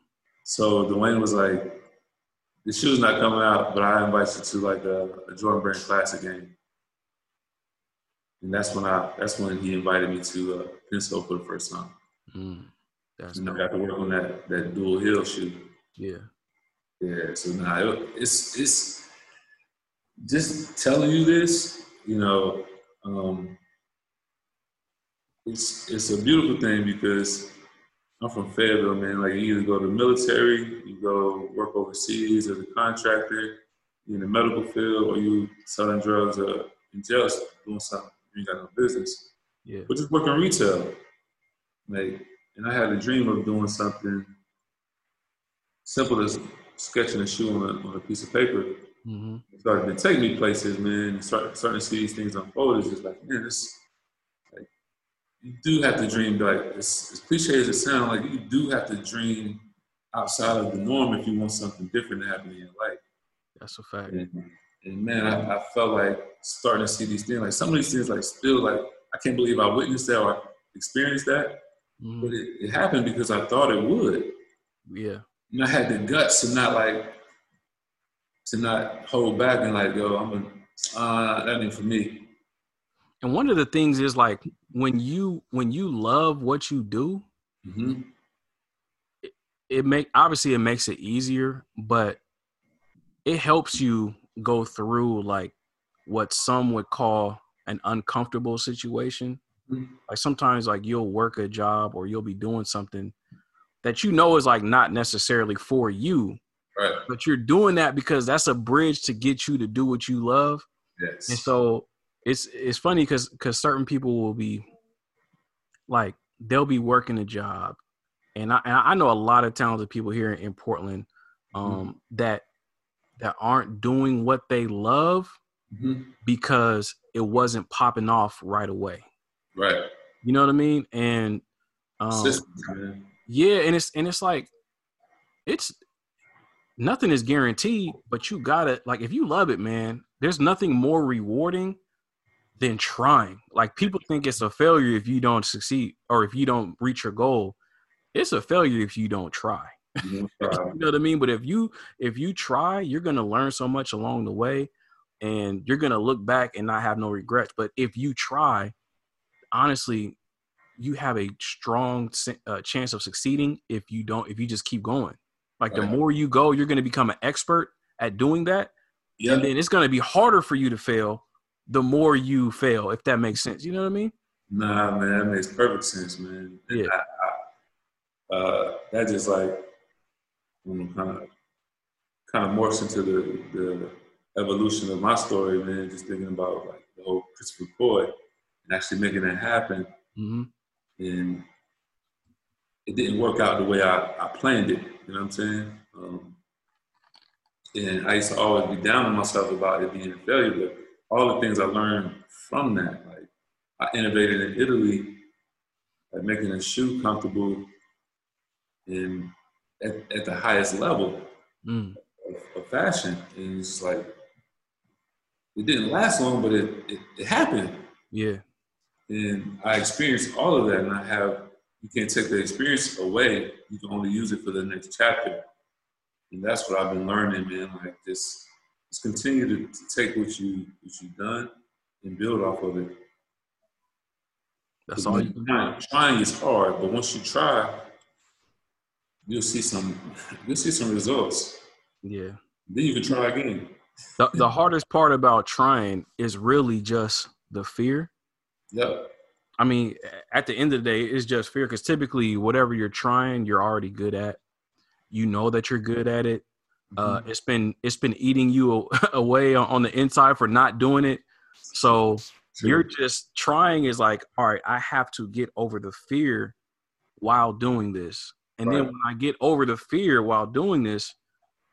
So D'Wayne was like, "The shoe's not coming out, but I invite you to like a, a Jordan Brand Classic game." And that's when I that's when he invited me to uh, Pensole for the first time. Mm. That's And I got to work on that that dual heel shoe. Yeah. Yeah, so now it, it's it's just telling you this, you know, um, it's it's a beautiful thing because I'm from Fayetteville, man. Like you either go to the military, you go work overseas as a contractor, in the medical field, or you selling drugs or in jail doing something you ain't got no business. Yeah. But just working retail, like, and I had a dream of doing something simple as sketching a shoe on a, on a piece of paper. hmm It started to take me places, man. Start, starting to see these things unfold. It's just like, man, this, like, you do have to dream. Like, as, as cliche as it sounds, like you do have to dream outside of the norm if you want something different to happen in your life. That's a fact. And, and man, I, I felt like starting to see these things. Like some of these things, like still, like I can't believe I witnessed that or experienced that. Mhm. But it, it happened because I thought it would. Yeah. And I had the guts to not like to not hold back and like, yo, I'm a uh, that ain't for me. And one of the things is like when you when you love what you do, hmm it make obviously it makes it easier, but it helps you go through like what some would call an uncomfortable situation. Mhm. Like sometimes like you'll work a job or you'll be doing something that you know is like not necessarily for you, Right. but you're doing that because that's a bridge to get you to do what you love. Yes. And so it's it's funny because because certain people will be like they'll be working a job, and I and I know a lot of talented people here in Portland um, that that aren't doing what they love Mhm. because it wasn't popping off right away. Right. You know what I mean? And um, Systems. Yeah, and it's and it's like it's nothing is guaranteed, but you gotta like if you love it, man, there's nothing more rewarding than trying. Like people think it's a failure if you don't succeed or if you don't reach your goal. It's a failure if you don't try. You know, what I mean? But if you if you try, you're gonna learn so much along the way and you're gonna look back and not have no regrets. But if you try, honestly, you have a strong uh, chance of succeeding if you don't if you just keep going like the Right. more you go you're going to become an expert at doing that yeah. and then it's going to be harder for you to fail the more you fail if that makes sense you know what i mean Nah, man, that makes perfect sense, man. Yeah. I, I, uh, that just like kind of kind of morphs into the the evolution of my story, man. Just thinking about like the whole Christopher Floyd and actually making that happen, hmm and it didn't work out the way I, I planned it. You know what I'm saying? Um, and I used to always be down on myself about it being a failure, but all the things I learned from that, like I innovated in Italy, like making a shoe comfortable and at, at the highest level mm. of, of fashion. And it's like, it didn't last long, but it, it, it happened. yeah And I experienced all of that, and I have, you can't take the experience away. You can only use it for the next chapter. And that's what I've been learning, man. Like, just, just continue to, to take what, you, what you've done and build off of it. that's all you can do Trying, trying is hard, but once you try, you'll see some you'll see some results. yeah Then you can try again. the, the hardest part about trying is really just the fear Yep. I mean, at the end of the day, it's just fear because typically, whatever you're trying, you're already good at. You know that you're good at it. Uh, Mm-hmm. it's been it's been eating you away on- the inside for not doing it. So True. you're just trying is like, all right, I have to get over the fear while doing this, and then when I get over the fear while doing this,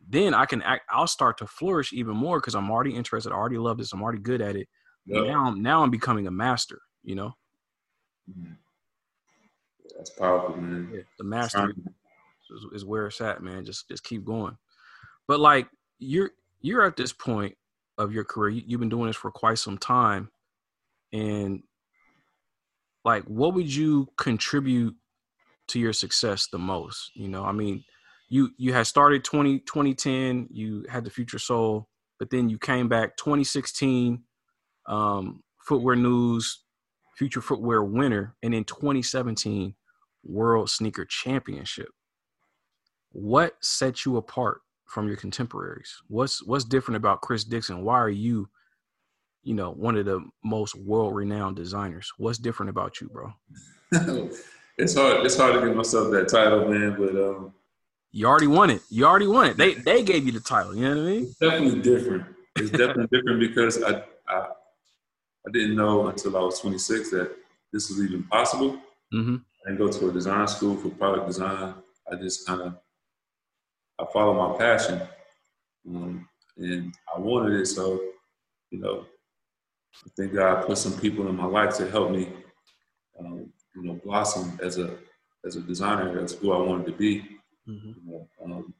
then I can act. I'll start to flourish even more because I'm already interested. I already love this. I'm already good at it. Yep. Now, I'm- now I'm becoming a master. You know, Mhm. That's powerful, man. yeah, the master. Is, is where it's at, man. Just just keep going. But like you're you're at this point of your career. You, you've been doing this for quite some time, and like, what would you contribute to your success the most? You know, I mean, you you had started 20, 2010, You had the Future Soul, but then you came back 2016. Um, Footwear News, Future Footwear winner, and in 2017, World Sneaker Championship what sets you apart from your contemporaries? What's what's different about Chris Dixon? Why are you, you know, one of the most world-renowned designers? What's different about you, bro? it's hard. It's hard to give myself that title, man. But um, You already won it. You already won it. They they gave you the title. You know what I mean? it's definitely different. It's definitely different because I, I I didn't know until I was 26 that this was even possible. Mm-hmm. I didn't go to a design school for product design. I just kind of I followed my passion, um, and I wanted it. So, you know, I think God put some people in my life to help me, um, you know, blossom as a as a designer. That's who I wanted to be. Mm-hmm. You know, um,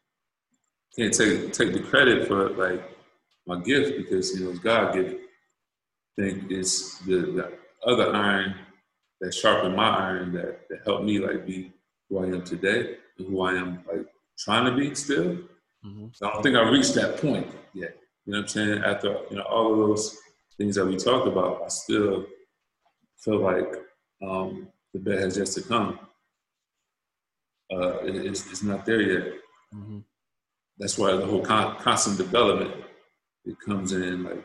can't take take the credit for like my gift because you know it's God given. Think it's the, the other iron that sharpened my iron that, that helped me like be who I am today and who I am like trying to be still. Mm-hmm. So I don't think I reached that point yet. You know what I'm saying? After you know all of those things that we talked about, I still feel like um, the best has yet to come. Uh, it, it's, it's not there yet. Mm-hmm. That's why the whole con- constant development it comes in like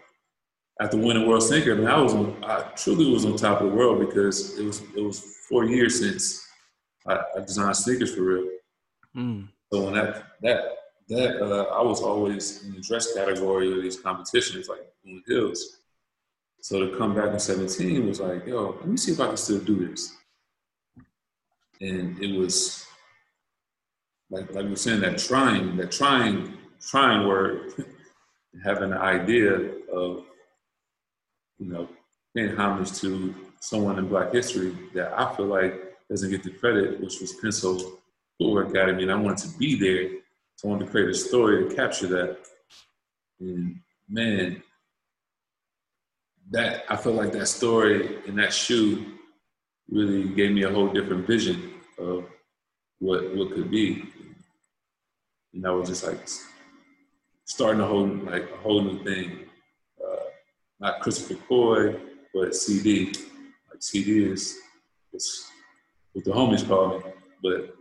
after winning World Sneaker, I mean, I was on, I truly was on top of the world because it was it was four years since I, I designed sneakers for real. Mm. So when that that that uh, I was always in the dress category of these competitions, like on the hills. So to come back in 17 was like, yo, let me see if I can still do this. And it was like like we are saying that trying, that trying, trying word, having the idea of, you know, paying homage to someone in Black history that I feel like doesn't get the credit, which was Pensole Footwear Academy, and I wanted to be there. So I wanted to create a story to capture that. And man, that I feel like that story and that shoe really gave me a whole different vision of what what could be. And I was just like starting a whole like a whole new thing. Not Christopher Floyd, but CD. Like CD is, is what the homies call me. But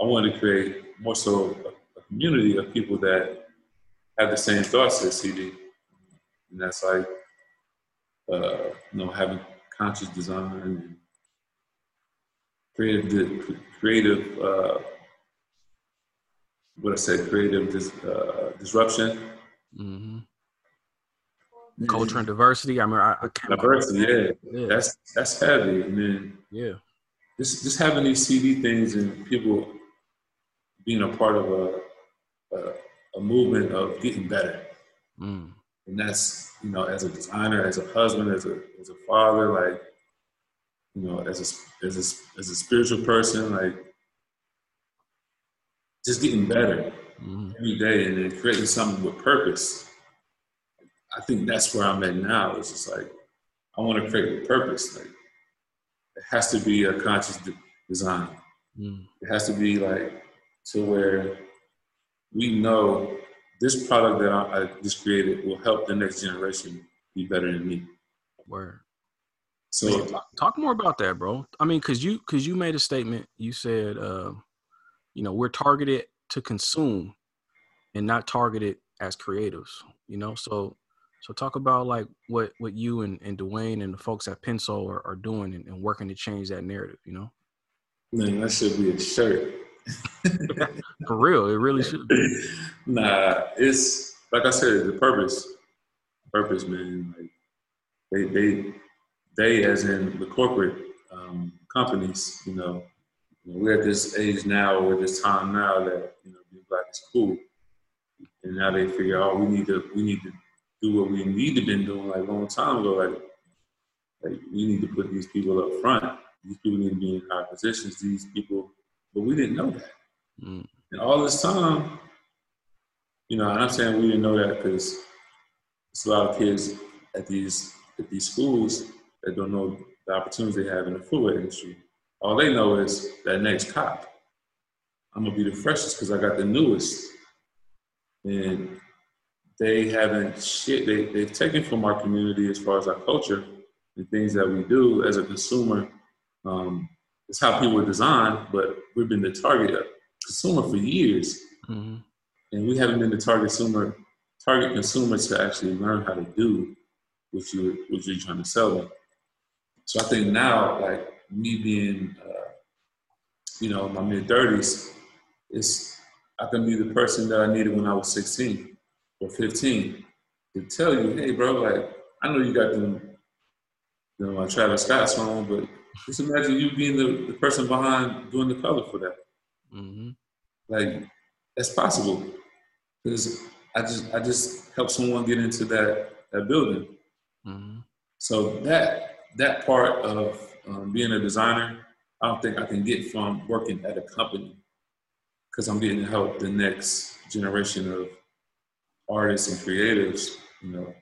I wanted to create more so a, a community of people that have the same thoughts as CD. And that's like uh, you know, having conscious design and creative, creative, uh, what I said, creative dis, uh, disruption. Mm-hmm. Culture and diversity. I mean, I, I diversity. Yeah. yeah, that's that's heavy. And then yeah, just just having these CD things and people being a part of a a, a movement of getting better. Mm. And that's you know, as a designer, as a husband, as a as a father, like you know, as a as a as a spiritual person, like just getting better mm-hmm. every day and then creating something with purpose. I think that's where I'm at now. It's just like I want to create with purpose. Like it has to be a conscious de- design. Mm. It has to be like to where we know this product that I, I just created will help the next generation be better than me. Word. So talk, talk more about that, bro. I mean, cause you cause you made a statement. You said, uh, you know, we're targeted to consume and not targeted as creatives. You know, so so talk about like what what you and, and D'Wayne and the folks at Pensole are, are doing and, and working to change that narrative. You know, man, that should be a shirt. For real, it really should. Be. Nah, it's like I said, the purpose, purpose, man. Like they, they, they, as in the corporate um, companies, you know, we're at this age now, or this time now that you know being black is cool, and now they figure, oh, we need to, we need to do what we need to been doing like a long time ago, like, like we need to put these people up front. These people need to be in high positions. These people but we didn't know that. Mm. And all this time, you know, and I'm saying we didn't know that because it's a lot of kids at these at these schools that don't know the opportunities they have in the footwear industry. All they know is that next cop. I'm gonna be the freshest because I got the newest. And they haven't shit they, they've taken from our community as far as our culture and things that we do as a consumer um, it's how people are designed, but we've been the target of consumer for years, mm-hmm. and we haven't been the target consumer target consumer to actually learn how to do what you what you're trying to sell them. So I think now, like me being, uh, you know, my mid thirties, it's I can be the person that I needed when I was 16 or 15 to tell you, hey, bro, like I know you got them, you know, my Travis Scott's on, but just imagine you being the, the person behind doing the color for that. Mm-hmm. Like that's possible because I just I just helped someone get into that that building. Mm-hmm. So that that part of um, being a designer, I don't think I can get from working at a company because I'm getting to help the next generation of artists and creatives, you know,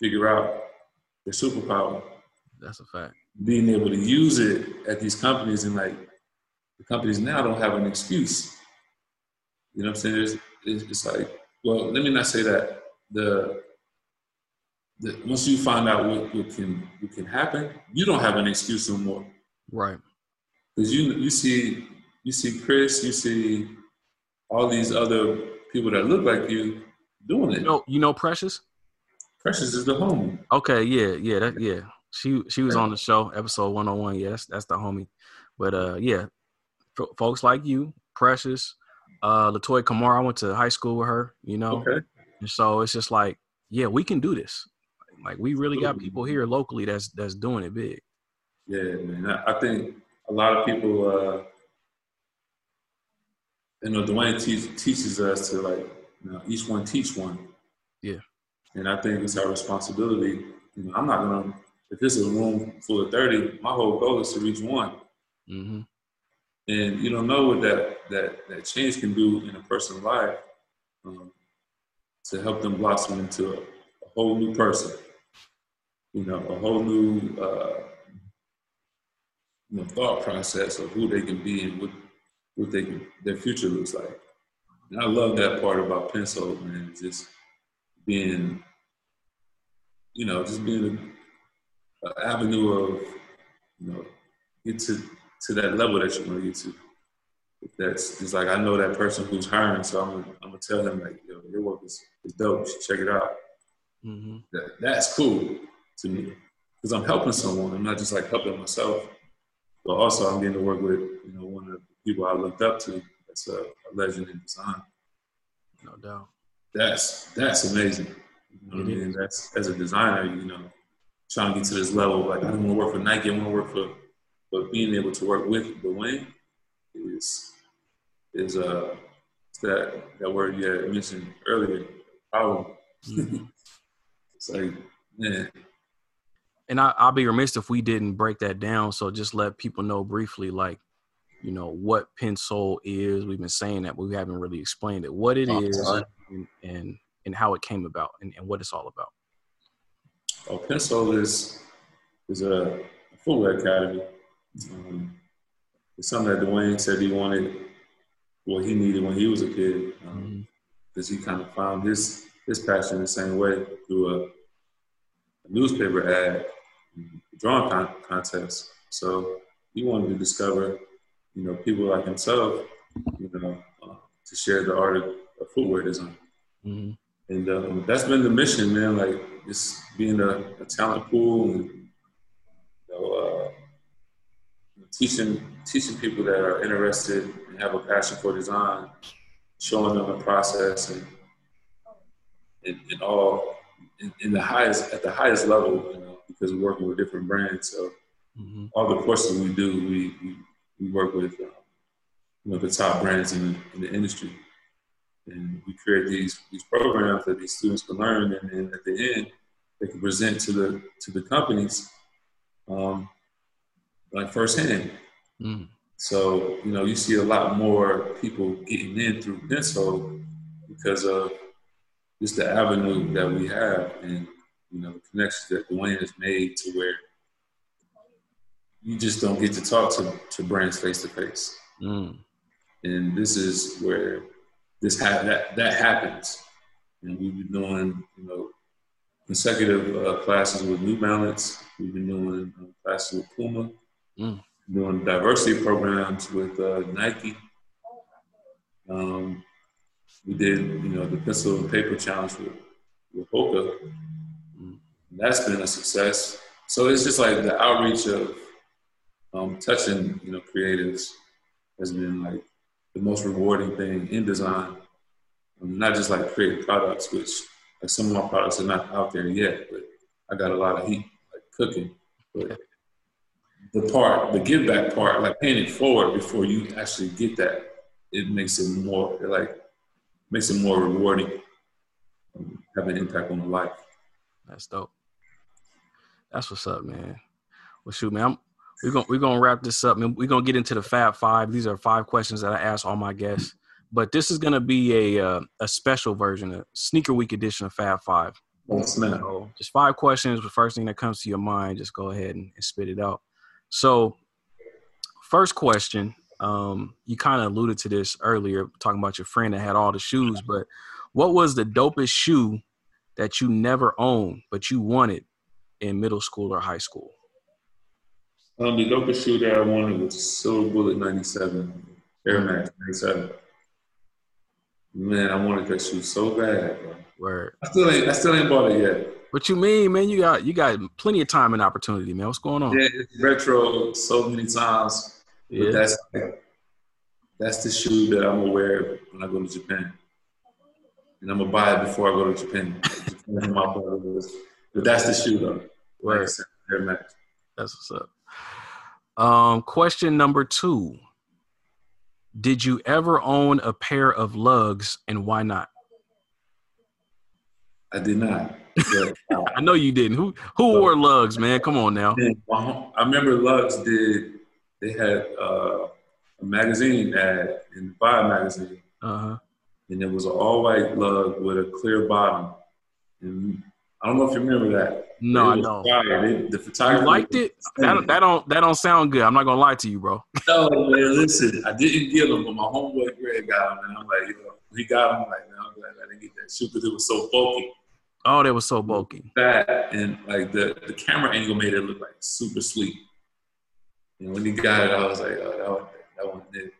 figure out their superpower. That's a fact being able to use it at these companies and like the companies now don't have an excuse. You know what I'm saying? It's, it's, like, well, let me not say that. The, the once you find out what, what can what can happen, you don't have an excuse no more. Right. Because you you see you see Chris, you see all these other people that look like you doing it. You know, you know Precious? Precious is the homie. Okay, yeah, yeah, that, yeah. She she was on the show, episode one hundred one. Yeah, that's that's the homie. But uh, yeah, f- folks like you, Precious, uh, Latoya Kamara. I went to high school with her. You know, Okay. and so it's just like, yeah, we can do this. Like we really got people here locally that's that's doing it big. Yeah, man. I, I think a lot of people, uh, you know, D'Wayne teach, teaches us to like, you know, each one teach one. Yeah. And I think it's our responsibility. You know, I'm not gonna. If this is a room full of thirty, my whole goal is to reach one. hmm And you don't know what that that that change can do in a person's life um, to help them blossom into a, a whole new person. You know, a whole new uh, you know, thought process of who they can be and what what they can, their future looks like. And I love that part about Pensole, man. Just being, you know, just being an avenue of, you know, get to to that level that you want to get to. That's just like I know that person who's hiring, so I'm I'm gonna tell him like, yo, your work is, is dope. You should check it out. hmm That, that's cool to me because I'm helping someone. I'm not just like helping myself, but also I'm getting to work with you know one of the people I looked up to. A, a legend in design. No doubt. That's that's amazing. You know what I mean? That's as a designer, you know, trying to get to this level. Like I don't want to work for Nike. I want to work for, but being able to work with D'Wayne is is uh that that word you had mentioned earlier. Power. Mhm. It's like man, and I, I'll be remiss if we didn't break that down. So just let people know briefly, like, you know, what Pensole is. We've been saying that, but we haven't really explained it, what it Oh, is, and, and and how it came about, and, and what it's all about. Oh, Pensole is is a footwear academy. Um, it's something that D'Wayne said he wanted, what he needed when he was a kid, um, mm-hmm. because he kind of found his his passion the same way through a, a newspaper ad, um, drawing con- contest. So he wanted to discover, you know, people like himself, you know, uh, to share the art of, of footwear design. hmm And um, that's been the mission, man. Like just being a, a talent pool and you know, uh, teaching teaching people that are interested and have a passion for design, showing them the process and and, and all in, in the highest at the highest level, you know, because we're working with different brands. So hmm all the courses we do, we we, we work with um, you know the top brands in the, in the industry, and we create these these programs that these students can learn, and then at the end they can present to the to the companies, um, like firsthand. mm So you know you see a lot more people getting in through Pensole because of just the avenue that we have, and you know the connections that D'Wayne has made to where you just don't get to talk to, to brands face to face. mm And this is where this ha- that that happens. And we've been doing, you know, consecutive uh, classes with New Balance. We've been doing uh, classes with Puma. Mm. Doing diversity programs with uh, Nike. Um, we did, you know, the pencil and paper challenge with, with Hoka. Mm. That's been a success. So it's just like the outreach of um, touching, you know, creatives has been like the most rewarding thing in design. Um, not just like creating products, which like some of my products are not out there yet, but I got a lot of heat like cooking. But the part, the give back part, like paying it forward before you actually get that, it makes it more it like makes it more rewarding, um, have an impact on the life. That's dope. That's what's up, man. Well, shoot, man, I'm, we're gonna we're gonna wrap this up, man. We're gonna get into the Fab Five. These are five questions that I ask all my guests, but this is gonna be a uh, a special version, a sneaker week edition of Fab Five. Yes, man. So just five questions. The first thing that comes to your mind, just go ahead and, and spit it out. So, first question. Um, you kind of alluded to this earlier, talking about your friend that had all the shoes. But what was the dopest shoe that you never owned but you wanted in middle school or high school? Um, the dopest shoe that I wanted was Silver Bullet 97, Air Max 97. Man, I wanted that shoe so bad, bro. Where I still ain't, I still ain't bought it yet. What you mean, man? You got you got plenty of time and opportunity, man. What's going on? Yeah, it's retro so many times. Yeah. But that's that's the shoe that I'm gonna wear when I go to Japan. And I'm gonna buy it before I go to Japan. Japan my bucket list. But that's the shoe though. Word. Air Max. That's what's up. Um, question number two. Did you ever own a pair of Lugz and why not? I did not. But, uh, I know you didn't. Who who wore Lugz, man? Come on now. home- I remember Lugz did. They had uh, a magazine ad in Vibe magazine, Uh-huh. and it was an all-white lug with a clear bottom. And I don't know if you remember that. No, It I don't. They- the You photographer liked it? That, that don't that don't sound good. I'm not gonna lie to you, bro. No, man, listen, I didn't get them, but my homeboy Greg got them, and I'm like, you know, he got them. I'm like, man, I'm glad I didn't get that shoot because it was so bulky, Oh, they were so bulky. fat, and like the the camera angle made it look like super sweet. And when he got it, I was like, oh, that one, that one did.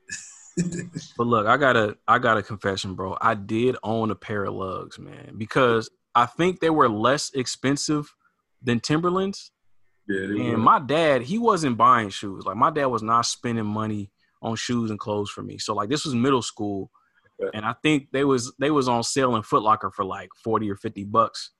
But look, I got a I got a confession, bro. I did own a pair of Lugz, man, because I think they were less expensive than Timberlands. yeah, they were. And my dad, he wasn't buying shoes. Like my dad was not spending money on shoes and clothes for me. So like this was middle school, Okay. and I think they was they was on sale in Foot Locker for like forty or fifty bucks.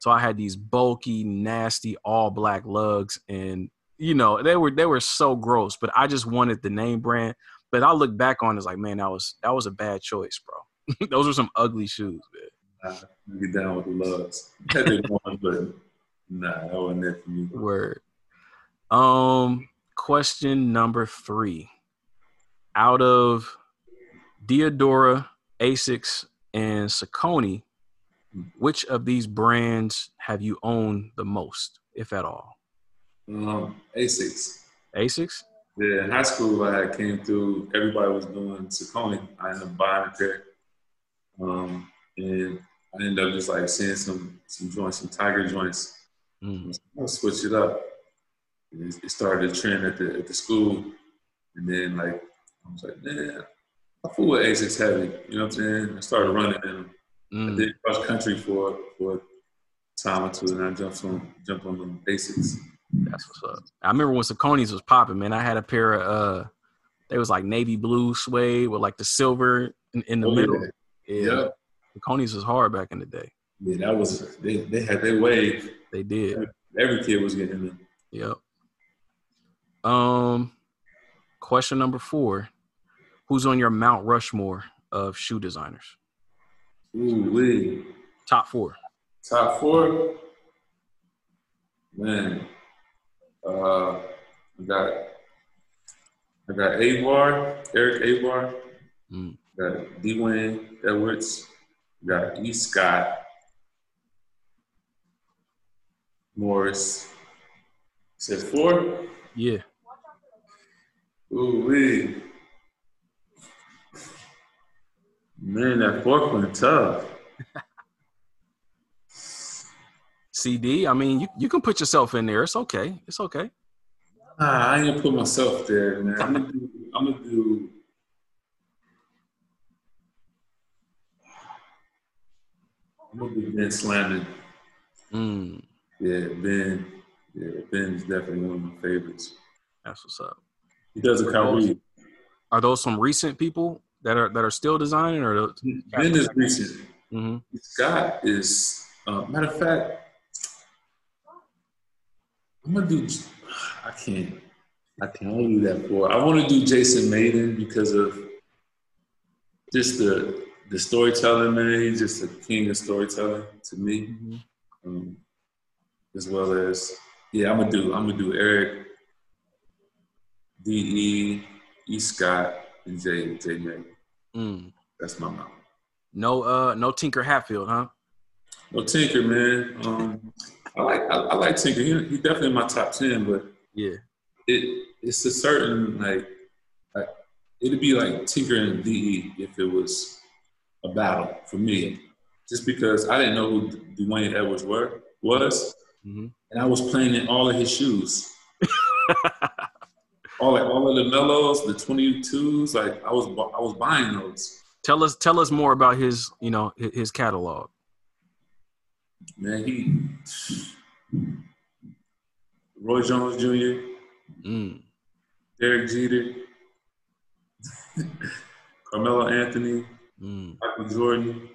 So I had these bulky, nasty, all black Lugz, and you know they were they were so gross. But I just wanted the name brand. But I look back on it, it's like, man, that was that was a bad choice, bro. Those were some ugly shoes, man. Nah, get down with the loves. Had they won, but nah, that wasn't it for me. Word. Um, question number three. Out of Diadora, Asics, and Saucony, which of these brands have you owned the most, if at all? Um, Asics. Asics? Yeah, in high school, I came through. Everybody was doing Saucony. I ended up buying a pair, um, and I ended up just like seeing some some joints, some Tiger joints. Mm. I'll switch it up. And It started a trend at the at the school, and then like I was like, man, I fool with Asics heavy. You know what I'm saying? I started running in them. I Mm. did cross country for for a time or two, and I jumped on jumped on them Asics. That's what's up. I remember when Saucony's was popping, man. I had a pair of uh they was like navy blue suede with like the silver in, in the Oh, middle. yeah. Yeah. Yeah. Saucony's was hard back in the day. Yeah, that was they, they had their way. They did. Every kid was getting them. Yep. Um, question number four: Who's on your Mount Rushmore of shoe designers? Ooh, wee. Top four. Top four. Man, uh, I got I got Avar, Eric Avar. Mm. Got D'Wayne Edwards. Got E. Scott. Morris. Said four. Yeah. Ooh wee. Man, that fourth one tough. CD. I mean, you, you can put yourself in there. It's okay. It's okay. Ah, I ain't gonna put myself there, man. I'm gonna do. I'm gonna do. I'm gonna do Ben Slamming. Mm, Yeah, Ben. Yeah, Ben's definitely one of my favorites. that's what's up. He does a Kyrie. Are those some recent people that are that are still designing, or those, Ben is recent. hmm Scott is. Uh, matter of fact, I'm gonna do. I can't. I can only do that for. I want to do Jason Mayden because of just the the storytelling, man. He's just a king of storytelling to me, Mm-hmm. um, as well as yeah. I'm gonna do. I'm gonna do Eric, D E, E Scott, and J J Mayden. mm. That's my mom. no, uh, no Tinker Hatfield, huh? No Tinker, man. Um, I like I, I like Tinker. He, he definitely in my top ten, but Yeah. it it's a certain like, like it'd be like Tinker and DE if it was a battle for me, just because I didn't know who D'Wayne Edwards were was, hmm and I was playing in all of his shoes. all like all of the Melos, the twenty twos, like I was I was buying those. Tell us, tell us more about his, you know, his, his catalog. Man, he Roy Jones Jr., Mm. Derek Jeter, Carmelo Anthony, Mm. Michael Jordan.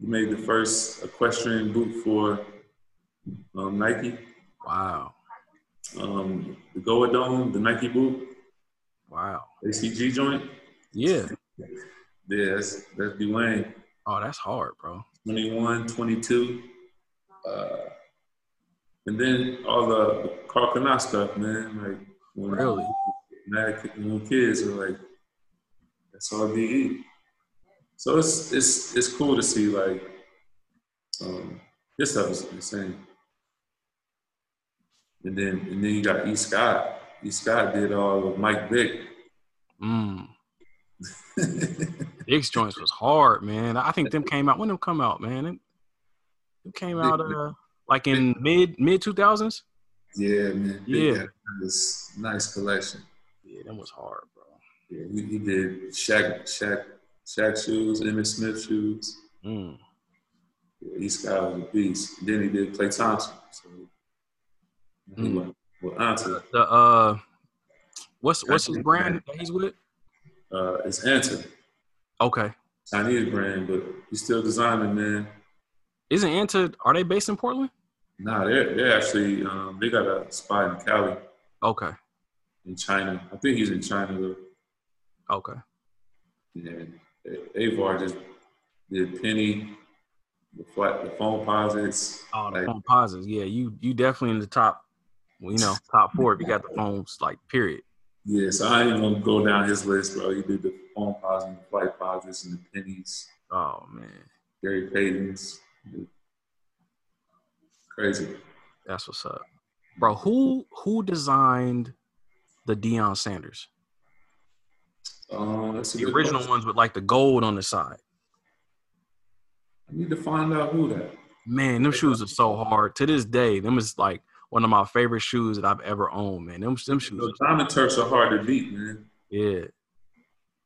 He made the first equestrian boot for um, Nike. Wow. Um, the Goadome, the Nike boot, Wow. ACG joint. Yeah. Yeah, that's, that's D'Wayne. Oh, that's hard, bro. 21, 22. Uh, and then all the Karl Kani stuff, man. Like, when, Really? Mad, when kids are like, that's all DE. So it's it's it's cool to see like um, this stuff is insane. And then and then you got E Scott. E Scott did all of Mike Vick. Mm. Vick's joints was hard, man. I think them came out when them come out, man. It, came out uh like in mid mid two thousands. yeah, man. Yeah. this nice collection. Yeah, that was hard, bro. Yeah, he, he did Shaq Shaq Shaq shoes, Emmitt Smith shoes. Mm. Yeah, E Scott was a beast. Then he did Klay Thompson. So he Mm. went with Anta. The uh, what's what's his brand that he's with? Uh, it's Anta. Okay, Chinese brand, but he's still designing, man. isn't Anta? Are they based in Portland? Nah, they're they're actually um, they got a spot in Cali, Okay, in China. I think he's in China though. okay. Yeah, Avar just did Penny, the flat, the Foamposites. Oh, the Like- phone posits. Yeah, you you definitely in the top. well, You know, top four if you got the phones. Like, period. Yeah, so I ain't gonna go down his list, bro. He did the Foamposites, the Flightposites, and the pennies. Oh man, Gary Payton's. Crazy. that's what's up, bro. Who who designed the Deion Sanders? Um, that's The original question. ones with like the gold on the side. I need to find out who that. Man, them shoes are so hard. To this day, them is like one of my favorite shoes that I've ever owned. Man, them them shoes. Those diamond turfs are hard to beat, man. yeah,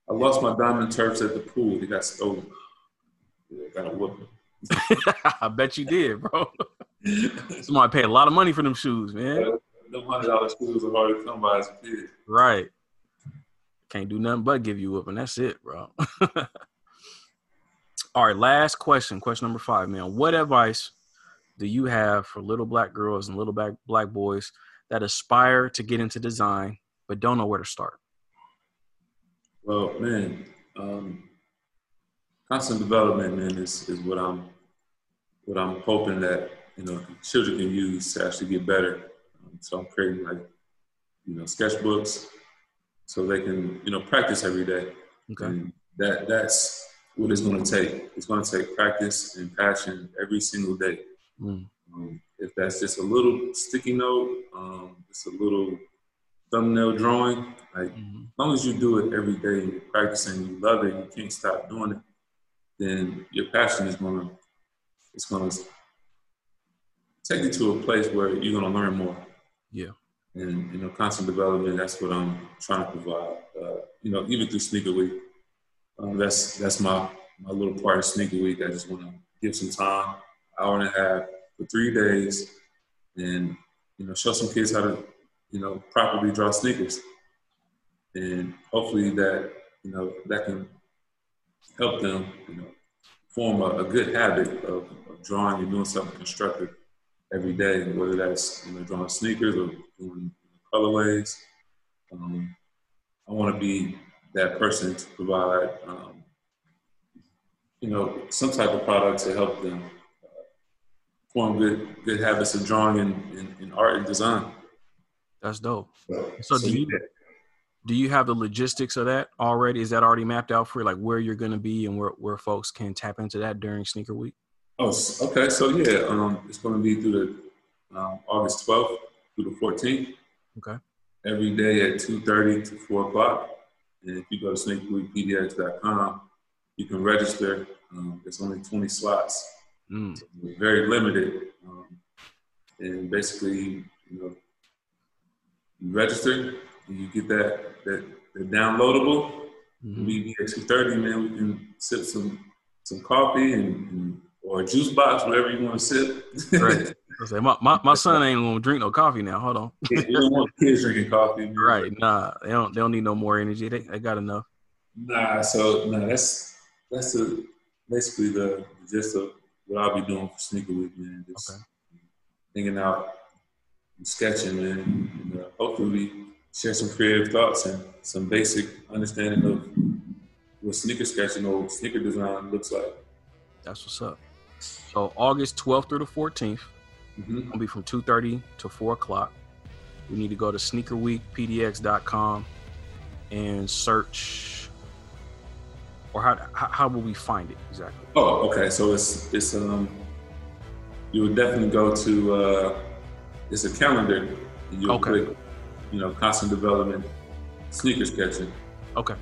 I lost my diamond turfs at the pool. They got stolen. Yeah, got a whooping. I bet you did, bro. Somebody paid a lot of money for them shoes, man. Them hundred dollar shoes are hard to come by as a kid. Right. Can't do nothing but give you up, and that's it, bro. All right, last question. Question number five, man. What advice do you have for little black girls and little black black boys that aspire to get into design but don't know where to start? Well, man, um, constant development, man, is, is what I'm what I'm hoping that you know children can use to actually get better. Um, so I'm creating like you know sketchbooks so they can you know practice every day. Okay. And that that's what it's going to take. It's going to take practice and passion every single day. Mm. Um, if that's just a little sticky note, um, it's a little thumbnail drawing. Like Mhm. as long as you do it every day and you're practicing, you love it, you can't stop doing it, then your passion is gonna it's gonna take you to a place where you're gonna learn more. Yeah. And you know, constant development, that's what I'm trying to provide. Uh, you know, even through Sneaker Week. Um, that's that's my my little part of Sneaker Week. I just wanna give some time, hour and a half for three days and you know, show some kids how to, you know, properly draw sneakers and hopefully that you know that can help them you know form a, a good habit of, of drawing and doing something constructive every day whether that's you know drawing sneakers or doing colorways um, i want to be that person to provide um, you know some type of product to help them uh, form good good habits of drawing and, and, and art and design That's dope. So do you do you have the logistics of that already? Is that already mapped out for you, like where you're gonna be and where, where folks can tap into that during sneaker week? Oh, okay. So yeah, um, it's going to be through the um, August 12th through the 14th. Okay. Every day at 2:30 to 4 o'clock. And if you go to sneakerweekpdx.com, you can register. Um, there's only 20 slots, Mm. very limited. Um, and basically, you know, you register, and you get that that, that downloadable. Mhm. We be at 2:30, man. We can sip some some coffee and, and or a juice box, wherever you want to sip. right. I say, my, my, my son ain't gonna drink no coffee now. Hold on. you don't want kids drinking coffee. Man. Right. Nah, they don't they don't need no more energy. They, they got enough. Nah, so nah, that's that's the basically the gist of what I'll be doing for Sneaker Week, man. Just Okay. thinking out and sketching, man. And, uh, hopefully share some creative thoughts and some basic understanding of what sneaker sketching or sneaker design looks like. That's what's up. So August 12th through the 14th, hmm It'll be from 2.30 to 4 o'clock. You need to go to sneakerweekpdx.com and search, or how, how, how will we find it exactly? Oh, okay. So it's it's um you would definitely go to uh it's a calendar. You'll Okay. click, you know, constant development, sneaker sketching, Okay,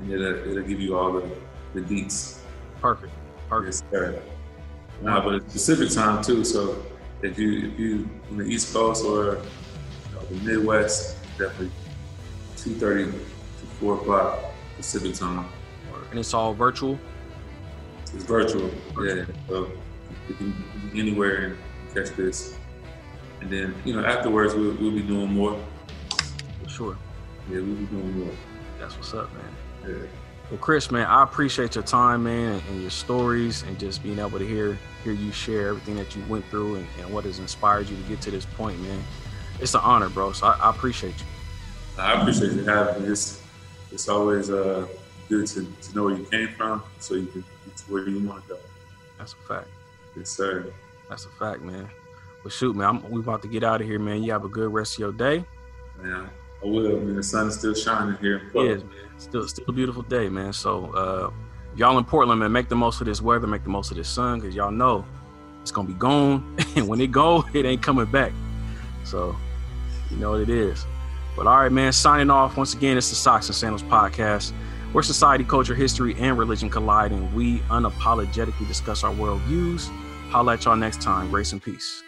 and it'll, it'll give you all the the deets. perfect. Perfect. Yes. Nah, but it's Pacific time too. So if you if you on the East Coast or you know, the Midwest, definitely two thirty to four o'clock Pacific time. And it's all virtual. It's virtual. Yeah. So you can be anywhere and catch this. And then, you know, afterwards we'll, we'll be doing more. For sure. Yeah, we'll be doing more. That's what's up, man. Yeah. Well, Chris, man, I appreciate your time, man, and, your stories, and just being able to hear hear you share everything that you went through and, and what has inspired you to get to this point, man. It's an honor, bro. So I, I appreciate you. I appreciate you having me. It's, it's always uh, good to, to know where you came from so you can get to where you want to go. That's a fact. Yes, sir. That's a fact, man. Well, shoot, man, I'm, we about to get out of here, man. You have a good rest of your day. Man, I will. I mean, the sun is still shining here. in Portland. is, man. Still, still a beautiful day, man. So, uh, y'all in Portland, man, make the most of this weather, make the most of this sun, because y'all know it's gonna be gone, and when it go, it ain't coming back. So, you know what it is. But all right, man. Signing off once again. It's the Socks and Sandals podcast, where society, culture, history, and religion collide, and we unapologetically discuss our worldviews. Holla at y'all next time. Grace and peace.